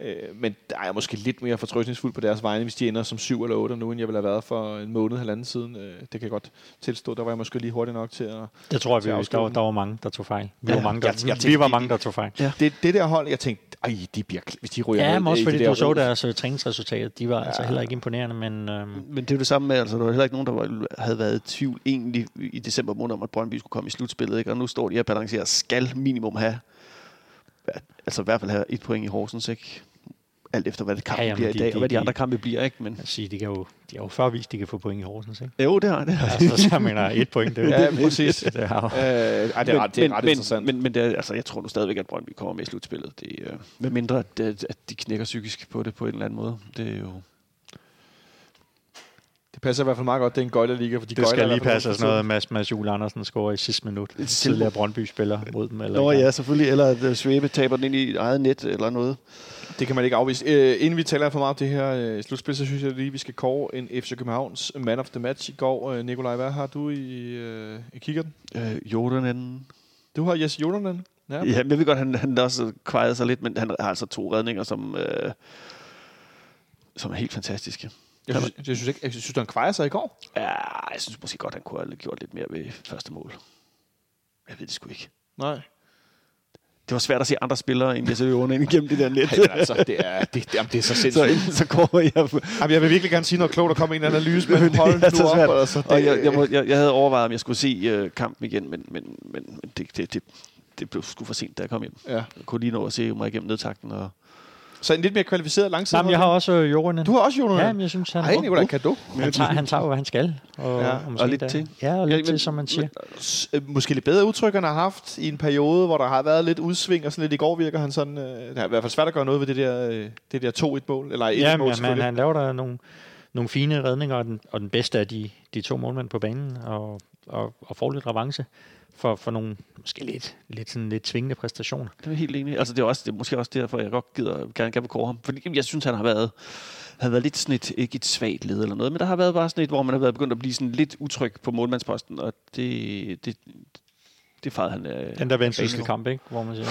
Øh, men der er jeg måske lidt mere fortrøstningsfuld på deres vegne, hvis de ender som 7 eller 8 nu, end jeg ville have været for en måned, halvanden siden. Øh, det kan jeg godt tilstå. Der var jeg måske lige hurtigt nok til at... Det tror jeg, vi, der, var, der var mange, der tog fejl. Vi Ja, var mange, der, jeg- jeg vi, tænkte, var de- mange, der tog fejl. Ja. Det, det der hold, jeg tænkte, ej, de bliver, hvis de ryger Ja, men også fordi du så deres uh, træningsresultat. De var ja. altså Ja. heller ikke imponerende, men øhm, Men det er jo det samme med, altså der var heller ikke nogen, der var, havde været i tvivl egentlig i december måned om, at Brøndby skulle komme i slutspillet. Ikke? Og nu står de her balancerer, skal minimum have, altså i hvert fald have et point i Horsens, ikke? Alt efter, hvad det kampen Ja, ja, jamen, bliver de- i dag, og de- hvad de, de- andre kampe bliver, ikke? Men, jeg sige, de, kan jo, de har jo før vist, de kan få point i Horsens. Ikke? jo, det har det. Har. Altså, så jeg mener, et point, det er jo Ja, præcis. det er jo. Øh, ej, det er ret, det er ret men, interessant. Men, men det er, altså, jeg tror nu stadigvæk, at Brøndby kommer med i slutspillet. Det, øh, med mindre, at, at, at de knækker psykisk på det på en eller anden måde. Det er jo... det passer i hvert fald meget godt, det er en gøjlerliga, for de Det skal lige passe sådan noget, Mads, Mads Jule Andersen scorer i sidste minut. Tidligere Brøndby-spiller mod dem. Eller Nå ja, selvfølgelig. Eller at uh, Svæbe taber den ind i eget net eller noget. Det kan man ikke afvise. Øh, inden vi taler for meget om det her øh, slutspil, så synes jeg lige, vi skal kåre en FC Københavns man of the match i går. Øh, Nikolaj, hvad har du i, øh, i kikkerten? Øh, Jordanen. Du har Jesse Jonanen. Ja. Ja, men jeg ved godt, han, han også kvejede sig lidt, men han har altså to redninger, som, øh, som er helt fantastiske. Jeg, synes, jeg, synes ikke, jeg synes, han kvejer sig i går. Ja, jeg synes måske godt, han kunne have gjort lidt mere ved første mål. Jeg ved det sgu ikke. Nej. Det var svært at se andre spillere, end jeg så Jordanen igennem det der net. Ej, altså, det er, det, jamen, det er så så, sindssygt. så går jeg... Jamen, jeg vil virkelig gerne sige noget klogt, der kommer en analyse, men hold så nu op. Altså, det, Og jeg, jeg, må, jeg, jeg havde overvejet, om jeg skulle se uh, kampen igen, men, men, men, men det, det, det, det blev sgu for sent, da jeg kom hjem. ja. Jeg kunne lige nå at se mig igennem nedtakten. Og... Så en lidt mere kvalificeret langside. Nej, jeg har også øh, Jorgen. Du har også Jonanen. Ja, men jeg synes, han, Ej, Nikolaj, kan du? han, tager, han tager jo, hvad han skal. Og, Ja, og, måske og lidt endda- til. Ja, og lidt Ja, til, men- som man siger. Øh, måske lidt bedre udtryk, han har haft i en periode, hvor der har været lidt udsving, og sådan lidt i går virker han sådan... Øh, det er i hvert fald svært at gøre noget ved det der, øh, det der 2-1-mål. Eller 1 Ja, mål, men, men selvfølgelig. han laver der nogle, nogle fine redninger, og den, og den bedste af de, de to målmænd på banen, og, og, og får lidt revanche for, for nogle måske lidt, lidt, sådan lidt tvingende præstationer. Det er helt enig. Altså, det er, også, det er måske også derfor, jeg godt gider, gerne, gerne vil kåre ham. Fordi jeg synes, han har været, har været lidt sådan et, ikke et svagt led eller noget, men der har været bare sådan et, hvor man har været begyndt at blive sådan lidt utryg på målmandsposten, og det, det, det fejrede han af. Den der vendsyssel banen. kamp, ikke? Hvor man siger,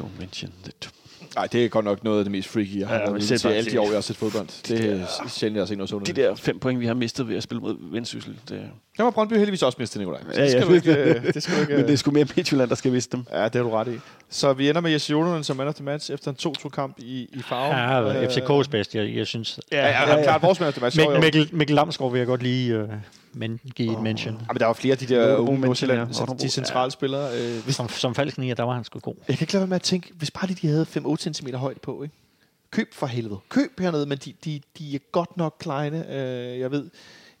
Don't mention it. Nej, det er godt nok noget af det mest freaky, jeg har Ja, ja, været til alle de det- år, jeg har set fodbold. Det er sjældent, jeg har set noget sådan De der fem point, vi har mistet ved at spille mod Vendsyssel, det, Der var Brøndby heldigvis også mistet, Nikolaj. Så Ja, det ja. skal du ikke... øh, Det skal du ikke men det er sgu mere Midtjylland, der skal vise dem. Ja, det har du ret i. Så vi ender med Jesse Jonanen som man of the match efter en 2-2-kamp i, i farve. ja, FCK's bedste, jeg, jeg synes. Ja, ja, ja, ja. klart vores man of the match. Mik- Jo, jo. Mikkel, Mikkel Lamsgaard vil jeg godt lige øh, men, give et mention. Ja, men der var flere af de der unge Nordsjælland, ja, ja, Otterbro. de centrale spillere. Øh, hvis, Som, som falsk nier, der var han sgu god. jeg kan ikke lade være med at tænke, hvis bare lige de havde 5-8 cm højde på, ikke? Køb for helvede. Køb hernede, men de, de, de er godt nok kleine. Øh, jeg ved,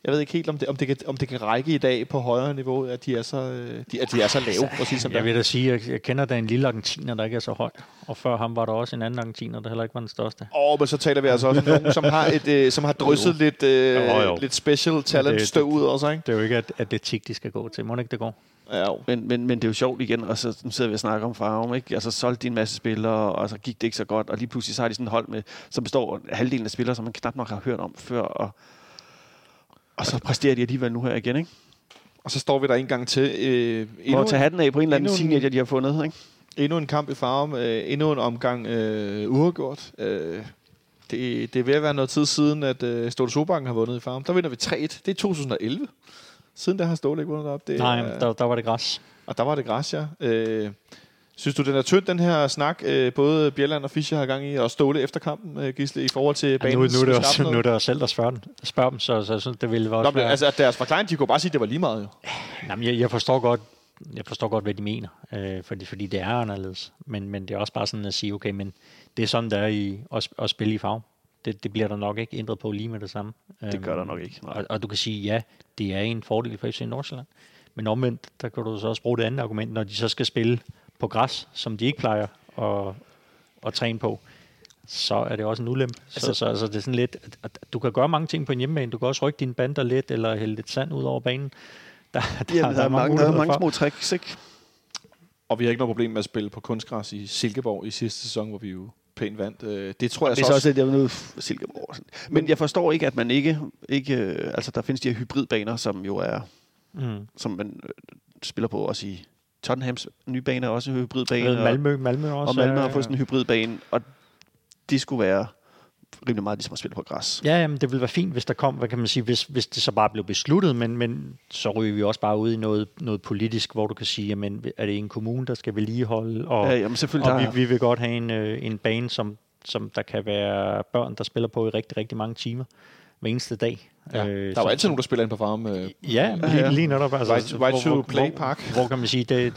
Jeg ved ikke helt, om det, om det, kan, om det kan række i dag på højere niveau, at de er så, øh, de, at de er så lave, at sige som det Jeg er. vil da sige, at jeg kender da en lille argentiner, der ikke er så høj. Og før ham var der også en anden argentiner, der heller ikke var den største. Åh, men så taler vi altså også om nogen, som har, et, øh, som har drysset lidt, øh, Jo, jo. lidt special talent det- støv ud også, ikke? Det er jo ikke at- atletik, de skal gå til. Må det ikke det går? Ja, jo. Men, men, men det er jo sjovt igen, og så nu sidder vi og snakker om Farum, ikke? Altså solgte de en masse spillere, og så gik det ikke så godt, og lige pludselig så har de sådan et hold med, som består af halvdelen af spillere, som man knap nok har hørt om før, og, og så præsterer de alligevel nu her igen, ikke? Og så står vi der en gang til. Øh, Må endnu, tage hatten af på en eller anden teenager, de har fundet, ikke? endnu en kamp i Farum, øh, endnu en omgang øh, uafgjort. Øh, det, det er ved at være noget tid siden, at øh, Ståle Sobanken har vundet i Farum. Der vinder vi 3-1. Det er 2011. Siden der har Ståle ikke vundet op. Det, Nej, er- der, der var det græs. Og der var det græs, ja. Øh, synes du, den er tynd, den her snak, øh, både Bjelland og Fischer har gang i, og Ståle efter kampen, øh, Gisle, i forhold til Ja, banen? nu, nu, er det også, nu er det også selv, der spørger, den, spørger dem, så, så jeg synes, det ville også Nå, men, være... altså, at deres forklaring, de kunne bare sige, at det var lige meget, jo. Jamen, jeg, jeg forstår godt, jeg forstår godt, hvad de mener, øh, fordi, fordi det er anderledes. Men, men det er også bare sådan at sige, okay, men det er sådan, der er i at, at spille i farve. Det, det bliver der nok ikke ændret på lige med det samme. Det gør der nok ikke. Nej. Og, og du kan sige, ja, det er en fordel for FC Nordsjælland. Men omvendt, der kan du så også bruge det andet argument, når de så skal spille på græs, som de ikke plejer at, at træne på, så er det også en ulempe. Altså, så, så altså, det er sådan lidt, at, at du kan gøre mange ting på en hjemmebane. Du kan også rykke dine bander lidt, eller hælde lidt sand ud over banen. Der, der, Ja, der, er mange, der er mange for. små tricks, ikke? Og vi har ikke noget problem med at spille på kunstgræs i Silkeborg i sidste sæson, hvor vi jo pænt vandt. Øh, det tror jeg Det er så så også... også lidt noget Silkeborg. og sådan. Men jeg forstår ikke, at man ikke... ikke øh, altså, der findes de her hybridbaner, som jo er... Mm. Som man øh, spiller på også i Tottenhams nye bane er også en hybridbane. Og- Malmø, Malmø også. og Malmø har fået sådan en hybridbane, og det skulle være rimelig meget ligesom at spille på græs. Ja, jamen, det ville være fint, hvis der kom, hvad kan man sige, hvis, hvis det så bare blev besluttet, men, men så ryger vi også bare ud i noget, noget politisk, hvor du kan sige, jamen, er det en kommune, der skal vedligeholde, og, Ja, jamen selvfølgelig, og der, vi, vi vil godt have en, øh, en bane, som, som der kan være børn, der spiller på i rigtig, rigtig mange timer hver eneste dag. Ja, Øh, der er jo så- altid nogen, der spiller ind på farm. Øh, Ja, lige, ja. lige netop. Altså, Right to- right to play park. Hvor, hvor kan man sige, det,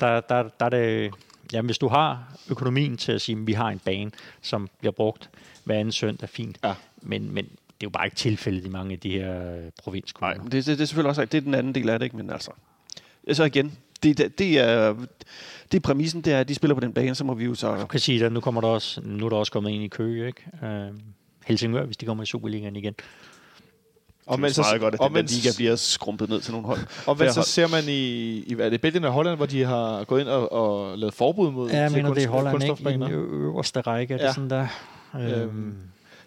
der, der, der er det... Jamen, hvis du har økonomien til at sige, at vi har en bane, som bliver brugt hver anden søndag, fint. Ja. Men, men det er jo bare ikke tilfældet i mange af de her øh, provinskommuner. Nej, det, det, det er selvfølgelig også det er den anden del af det, ikke? men altså... Så igen, det, det, det, er, det er præmissen, det er, at de spiller på den bane, så må vi jo så... Du kan sige, at nu, kommer der også, nu er der også kommet en i Køge, ikke? Øh, Helsingør, hvis de kommer i Superligaen igen. Og men så, meget godt, at den der liga bliver skrumpet ned til nogle hold. Og hvad så hold. ser man i, i er det Belgien og Holland, hvor de har gået ind og, og lavet forbud mod Ja, jeg til mener, det er Holland, ikke? I den øverste række, er Ja. det sådan der... Øhm, Øhm,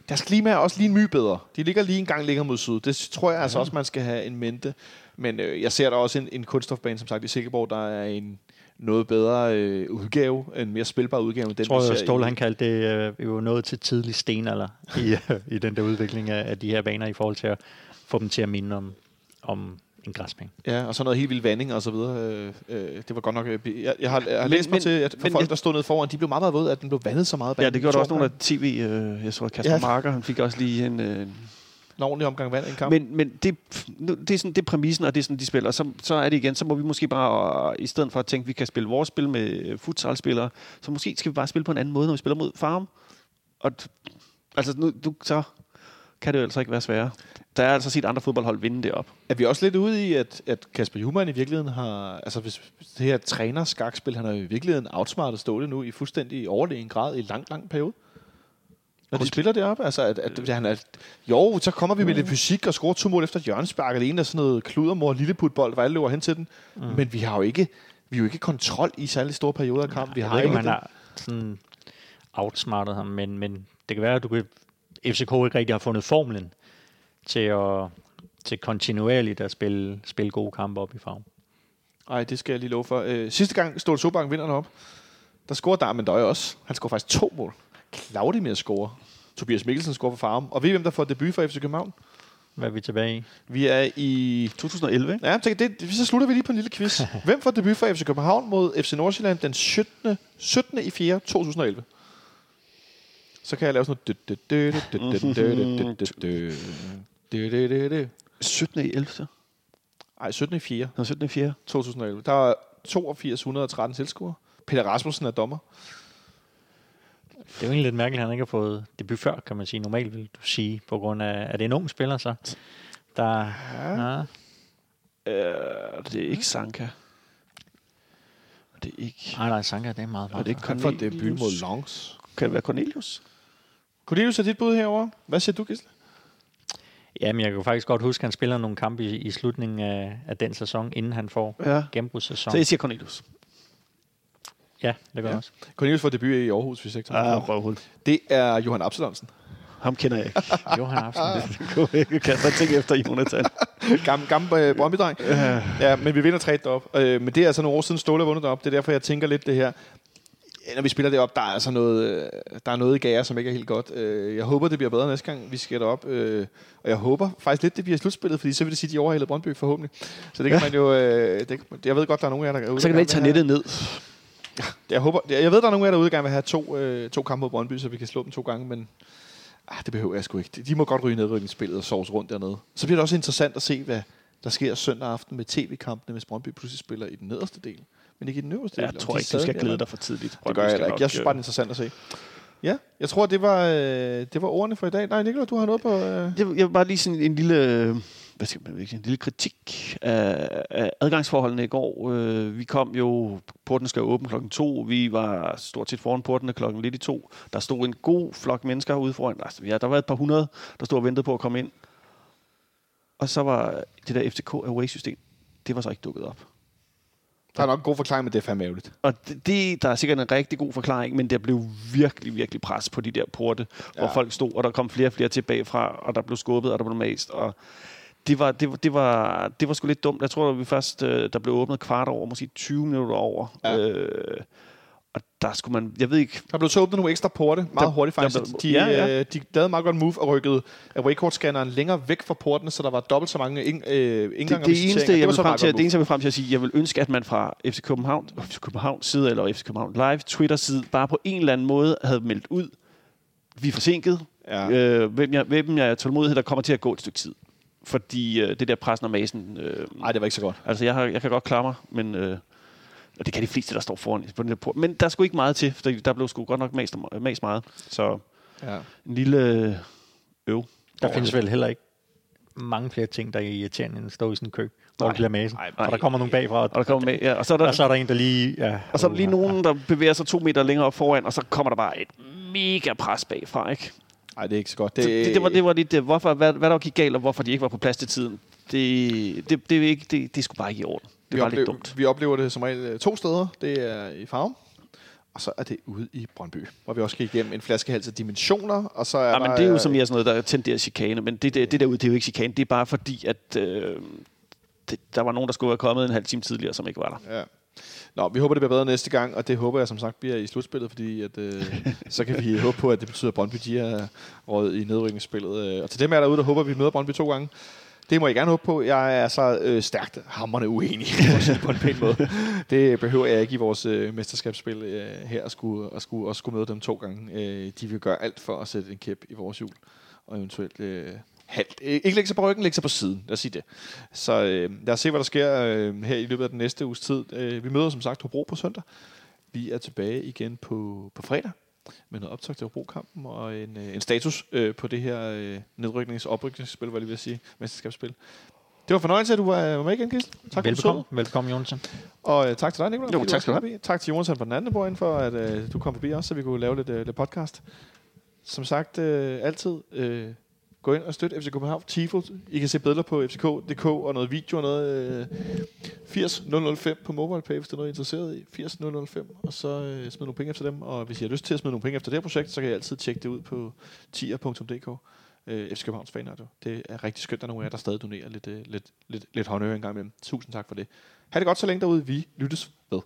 Deres klima er også lige en my bedre. De ligger lige en gang længere mod syd. Det tror jeg altså Ja. også, man skal have en mente. Men øh, jeg ser der også en, en kunststofbane, som sagt, i Silkeborg, der er en noget bedre øh, udgave, en mere spilbar udgave end den, Jeg tror, vi ser Ståle han kaldte det øh, var nået til tidlig stenalder i, i den der udvikling af, af de her baner i forhold til at få dem til at minde om, om en græsbane. Ja, og så noget helt vildt vanding og så videre. Øh, øh, det var godt nok... øh, Jeg, jeg har, jeg har Men- læst mig men- til, at for men folk, der stod nede foran, de blev meget, meget våde, at den blev vandet så meget. Ja, det gjorde der også nogle af tv. Øh, jeg tror, at Kasper Ja. Marker, han fik også lige en... Øh, En ordentlig omgang vand i en kamp. men men det, nu- det, er sådan, det er præmissen, og det er sådan, de spiller. Så, så er det igen, så må vi måske bare, i stedet for at tænke, at vi kan spille vores spil med futsalspillere, så måske skal vi bare spille på en anden måde, når vi spiller mod farm. Og altså, nu, du, så kan det jo altså ikke være sværere. Der er altså set andre fodboldhold vinde det op. Er vi også lidt ude i, at, at Kasper Juhlmann i virkeligheden har... Altså, hvis det her træner-skakspil, han har i virkeligheden outsmartet Ståle nu i fuldstændig overlegen grad i lang, lang periode. Når de spiller det op, altså, at, at, han er, jo, så kommer vi med lidt fysik og scorer to mål efter og det ene er sådan noget kludermor, lilleputbold, hvor alle løber hen til den. Mm. Men vi har jo ikke, vi har jo ikke kontrol i særlig store perioder af kampen. Vi har ikke, han har sådan outsmartet ham, men, men det kan være, at du kan, FCK ikke rigtig har fundet formlen til at til kontinuerligt at spille, spille gode kampe op i farven. Nej, det skal jeg lige love for. Øh, sidste gang Ståle Sobank vinder op, der scorer Darmen Døje også. Han scorer faktisk to mål. Claudi med at score. Tobias Mikkelsen scorer for farm. Og ved I, hvem der får debut for FC København? Hvad er vi tilbage i? Vi er i... 2011, ikke? Ja, tænker, det, så slutter vi lige på en lille quiz. Hvem får debut for FC København mod FC Nordsjælland den 17. 17. i 4. 2011? Så kan jeg lave sådan noget... 17. i 11. Ej, 17. i 4. Nå, 17. i 4. 2011. Der er 8213 tilskuere. Peter Rasmussen er dommer. Det er jo egentlig lidt mærkeligt, at han ikke har fået debut før, kan man sige. Normalt vil du sige, på grund af, at det er en ung spiller så. Der, ja. Øh, det er ikke Sanka. Det er ikke... Nej, nej, Sanka, det er meget Og det er ikke Han får Cornelius. debut mod Longs. Kan det være Cornelius? Cornelius er dit bud herover. Hvad siger du, Gisle? Jamen, jeg kan faktisk godt huske, at han spiller nogle kampe i, i slutningen af, af den sæson, inden han får Ja. genbrudssæson. Så jeg siger Cornelius. Ja, det gør Ja. jeg også. Cornelius får debut i Aarhus, hvis jeg ikke Ah, røvhul. Det er Johan Absalonsen. Ham kender jeg ikke. Johan Aften. Jeg kan bare tænke efter Jonathan. gammel gammel øh, Brøndby-dreng. Ja, men vi vinder 3 derop. Øh, men det er altså nogle år siden Ståle har vundet derop. Det er derfor, jeg tænker lidt det her. Ja, Når vi spiller det op, der er altså noget, øh, der er noget i gære, som ikke er helt godt. Øh, Jeg håber, det bliver bedre næste gang, vi skal derop. Øh, Og jeg håber faktisk lidt, det bliver slutspillet, fordi så vil det sige, at de overhalede Brøndby forhåbentlig. Så det kan man jo... Det, jeg ved godt, der er nogen af jer, der er ude. Så kan og vi tage nettet ned. Jeg, håber, jeg ved, der er nogen af jer derude, der gerne vil have to, øh, to kampe mod Brøndby, så vi kan slå dem to gange, men ah, det behøver jeg sgu ikke. De må godt ryge nedrykningsspillet og sovs rundt dernede. Så bliver det også interessant at se, hvad der sker søndag aften med tv-kampene, hvis Brøndby pludselig spiller i den nederste del, men ikke i den øverste Jeg del. Om tror de ikke, du skal glæde der. dig for tidligt. Det gør jeg ikke. Jeg synes bare, det er interessant at se. Ja, jeg tror, det var, øh, det var ordene for i dag. Nej, Nicolai, du har noget på... Øh... Jeg, jeg vil bare lige sådan en lille, øh, hvad skal man en lille kritik af, af adgangsforholdene i går. Øh, vi kom jo, porten skal åbne klokken to. Vi var stort set foran portene klokken lidt i to. Der stod en god flok mennesker ude foran. Altså, ja, der var et par hundrede, der stod og ventede på at komme ind. Og så var det der FCK Away-system, det var så ikke dukket op. Der er nok en god forklaring, men det er fandme ærgerligt. Og det, det, der er sikkert en rigtig god forklaring, men der blev virkelig, virkelig pres på de der porte, ja. hvor folk stod, og der kom flere og flere tilbage fra, og der blev skubbet, og der blev mast, og det var, det, var, det, var, det var sgu lidt dumt. Jeg tror, at vi først, øh, der blev åbnet kvart over, måske 20 minutter over. Ja. Øh, der skulle man, jeg ved ikke, Der blev så åbnet nogle ekstra porte, meget Der- hurtigt faktisk. der blev- de, ja, ja. Øh, de lavede meget godt move og rykkede Awaycourt-scanneren længere væk fra portene, så der var dobbelt så mange ind, øh, indgange det, det, eneste, jeg vil frem til, det eneste, jeg vil frem til at sige, jeg vil ønske, at man fra FC København, FC København side, eller FC København Live, Twitter-side, bare på en eller anden måde havde meldt ud, vi er forsinket, Ja. øh, hvem, jeg, hvem jeg er tålmodighed, der kommer til at gå et stykke tid. Fordi øh, det der pressen og masen, øh, Nej, det var ikke så godt. altså jeg, har, jeg kan godt klare mig, men øh, og det kan de fleste, der står foran på den der port. Men der er sgu ikke meget til, for der blev sgu godt nok mast, mast meget. Så Ja. en lille øh, øv. Der findes vel heller ikke mange flere ting, der er irriterende end at stå i sådan en kø, hvor Nej. det bliver masen. Nej, Og der kommer nogen bagfra, og, Og der kommer med, ja, og så er der, og så er der en, der lige... Ja, Og så er der lige nogen, der bevæger sig to meter længere op foran, og så kommer der bare et mega pres bagfra, ikke? Nej, det er ikke så godt. Det, det, det, var, det var lidt, det, hvorfor, hvad, hvad der gik galt, og hvorfor de ikke var på plads til tiden. Det, det, det, er ikke, det, det skulle bare ikke i orden. Det vi, var oplever, dumt. vi oplever det som regel øh, to steder. Det er i Farum, og så er det ude i Brøndby, hvor vi også skal igennem en flaskehals af dimensioner, og så er Ja, der... men det er jo øh, som mere sådan noget, der tenderer chikane, men det, det, det derude, det er jo ikke chikane. Det er bare fordi, at øh, det, der var nogen, der skulle være kommet en halv time tidligere, som ikke var der. Ja. Nå, vi håber, det bliver bedre næste gang, og det håber jeg som sagt bliver i slutspillet, fordi at, øh, så kan vi håbe på, at det betyder, at Brøndby de er røget i nedrykningsspillet. Øh, Og til dem jer derude, der håber, at vi møder Brøndby to gange. Det må jeg gerne håbe på. Jeg er så øh, stærkt hammerne uenig på en pæn måde. Det behøver jeg ikke i vores øh, mesterskabsspil øh, her at skulle, at, skulle, at skulle møde dem to gange. Øh, de vil gøre alt for at sætte en kæp i vores hjul, og eventuelt øh, halvt. Øh, Ikke lægge sig på ryggen, lægge sig på siden. Lad os sige det. Så øh, lad os se, hvad der sker øh, her i løbet af den næste uges tid. Øh, vi møder som sagt Hobro på søndag. Vi er tilbage igen på, på fredag med noget optag til Hobro-kampen og en, øh, en status øh, på det her øh, nedryknings- og oprykningsspil, hvad jeg lige vil sige, mesterskabsspil. Det var fornøjelse, at du var, var med igen, Gisle. Tak Velbekomme. for Velbekomme, Jonsen. Og øh, tak til dig, Nicolai. Jo, tak skal du var forbi. Tak til Jonas på den anden bord, for at øh, du kom forbi også, så vi kunne lave lidt, øh, lidt podcast. Som sagt, øh, altid øh, gå ind og støt FC København Tifo. I kan se billeder på fck.dk og noget video og noget øh, 80005 på MobilePay, hvis det er noget, I er interesseret i. 80005, og så øh, smid nogle penge efter dem. Og hvis I har lyst til at smide nogle penge efter det her projekt, så kan I altid tjekke det ud på tier.dk. Øh, FC Københavns Fanradio. Det er rigtig skønt, at er nogle af jer, der stadig donerer lidt, øh, lidt, lidt, lidt håndøre en gang imellem. Tusind tak for det. Ha' det godt så længe derude. Vi lyttes ved.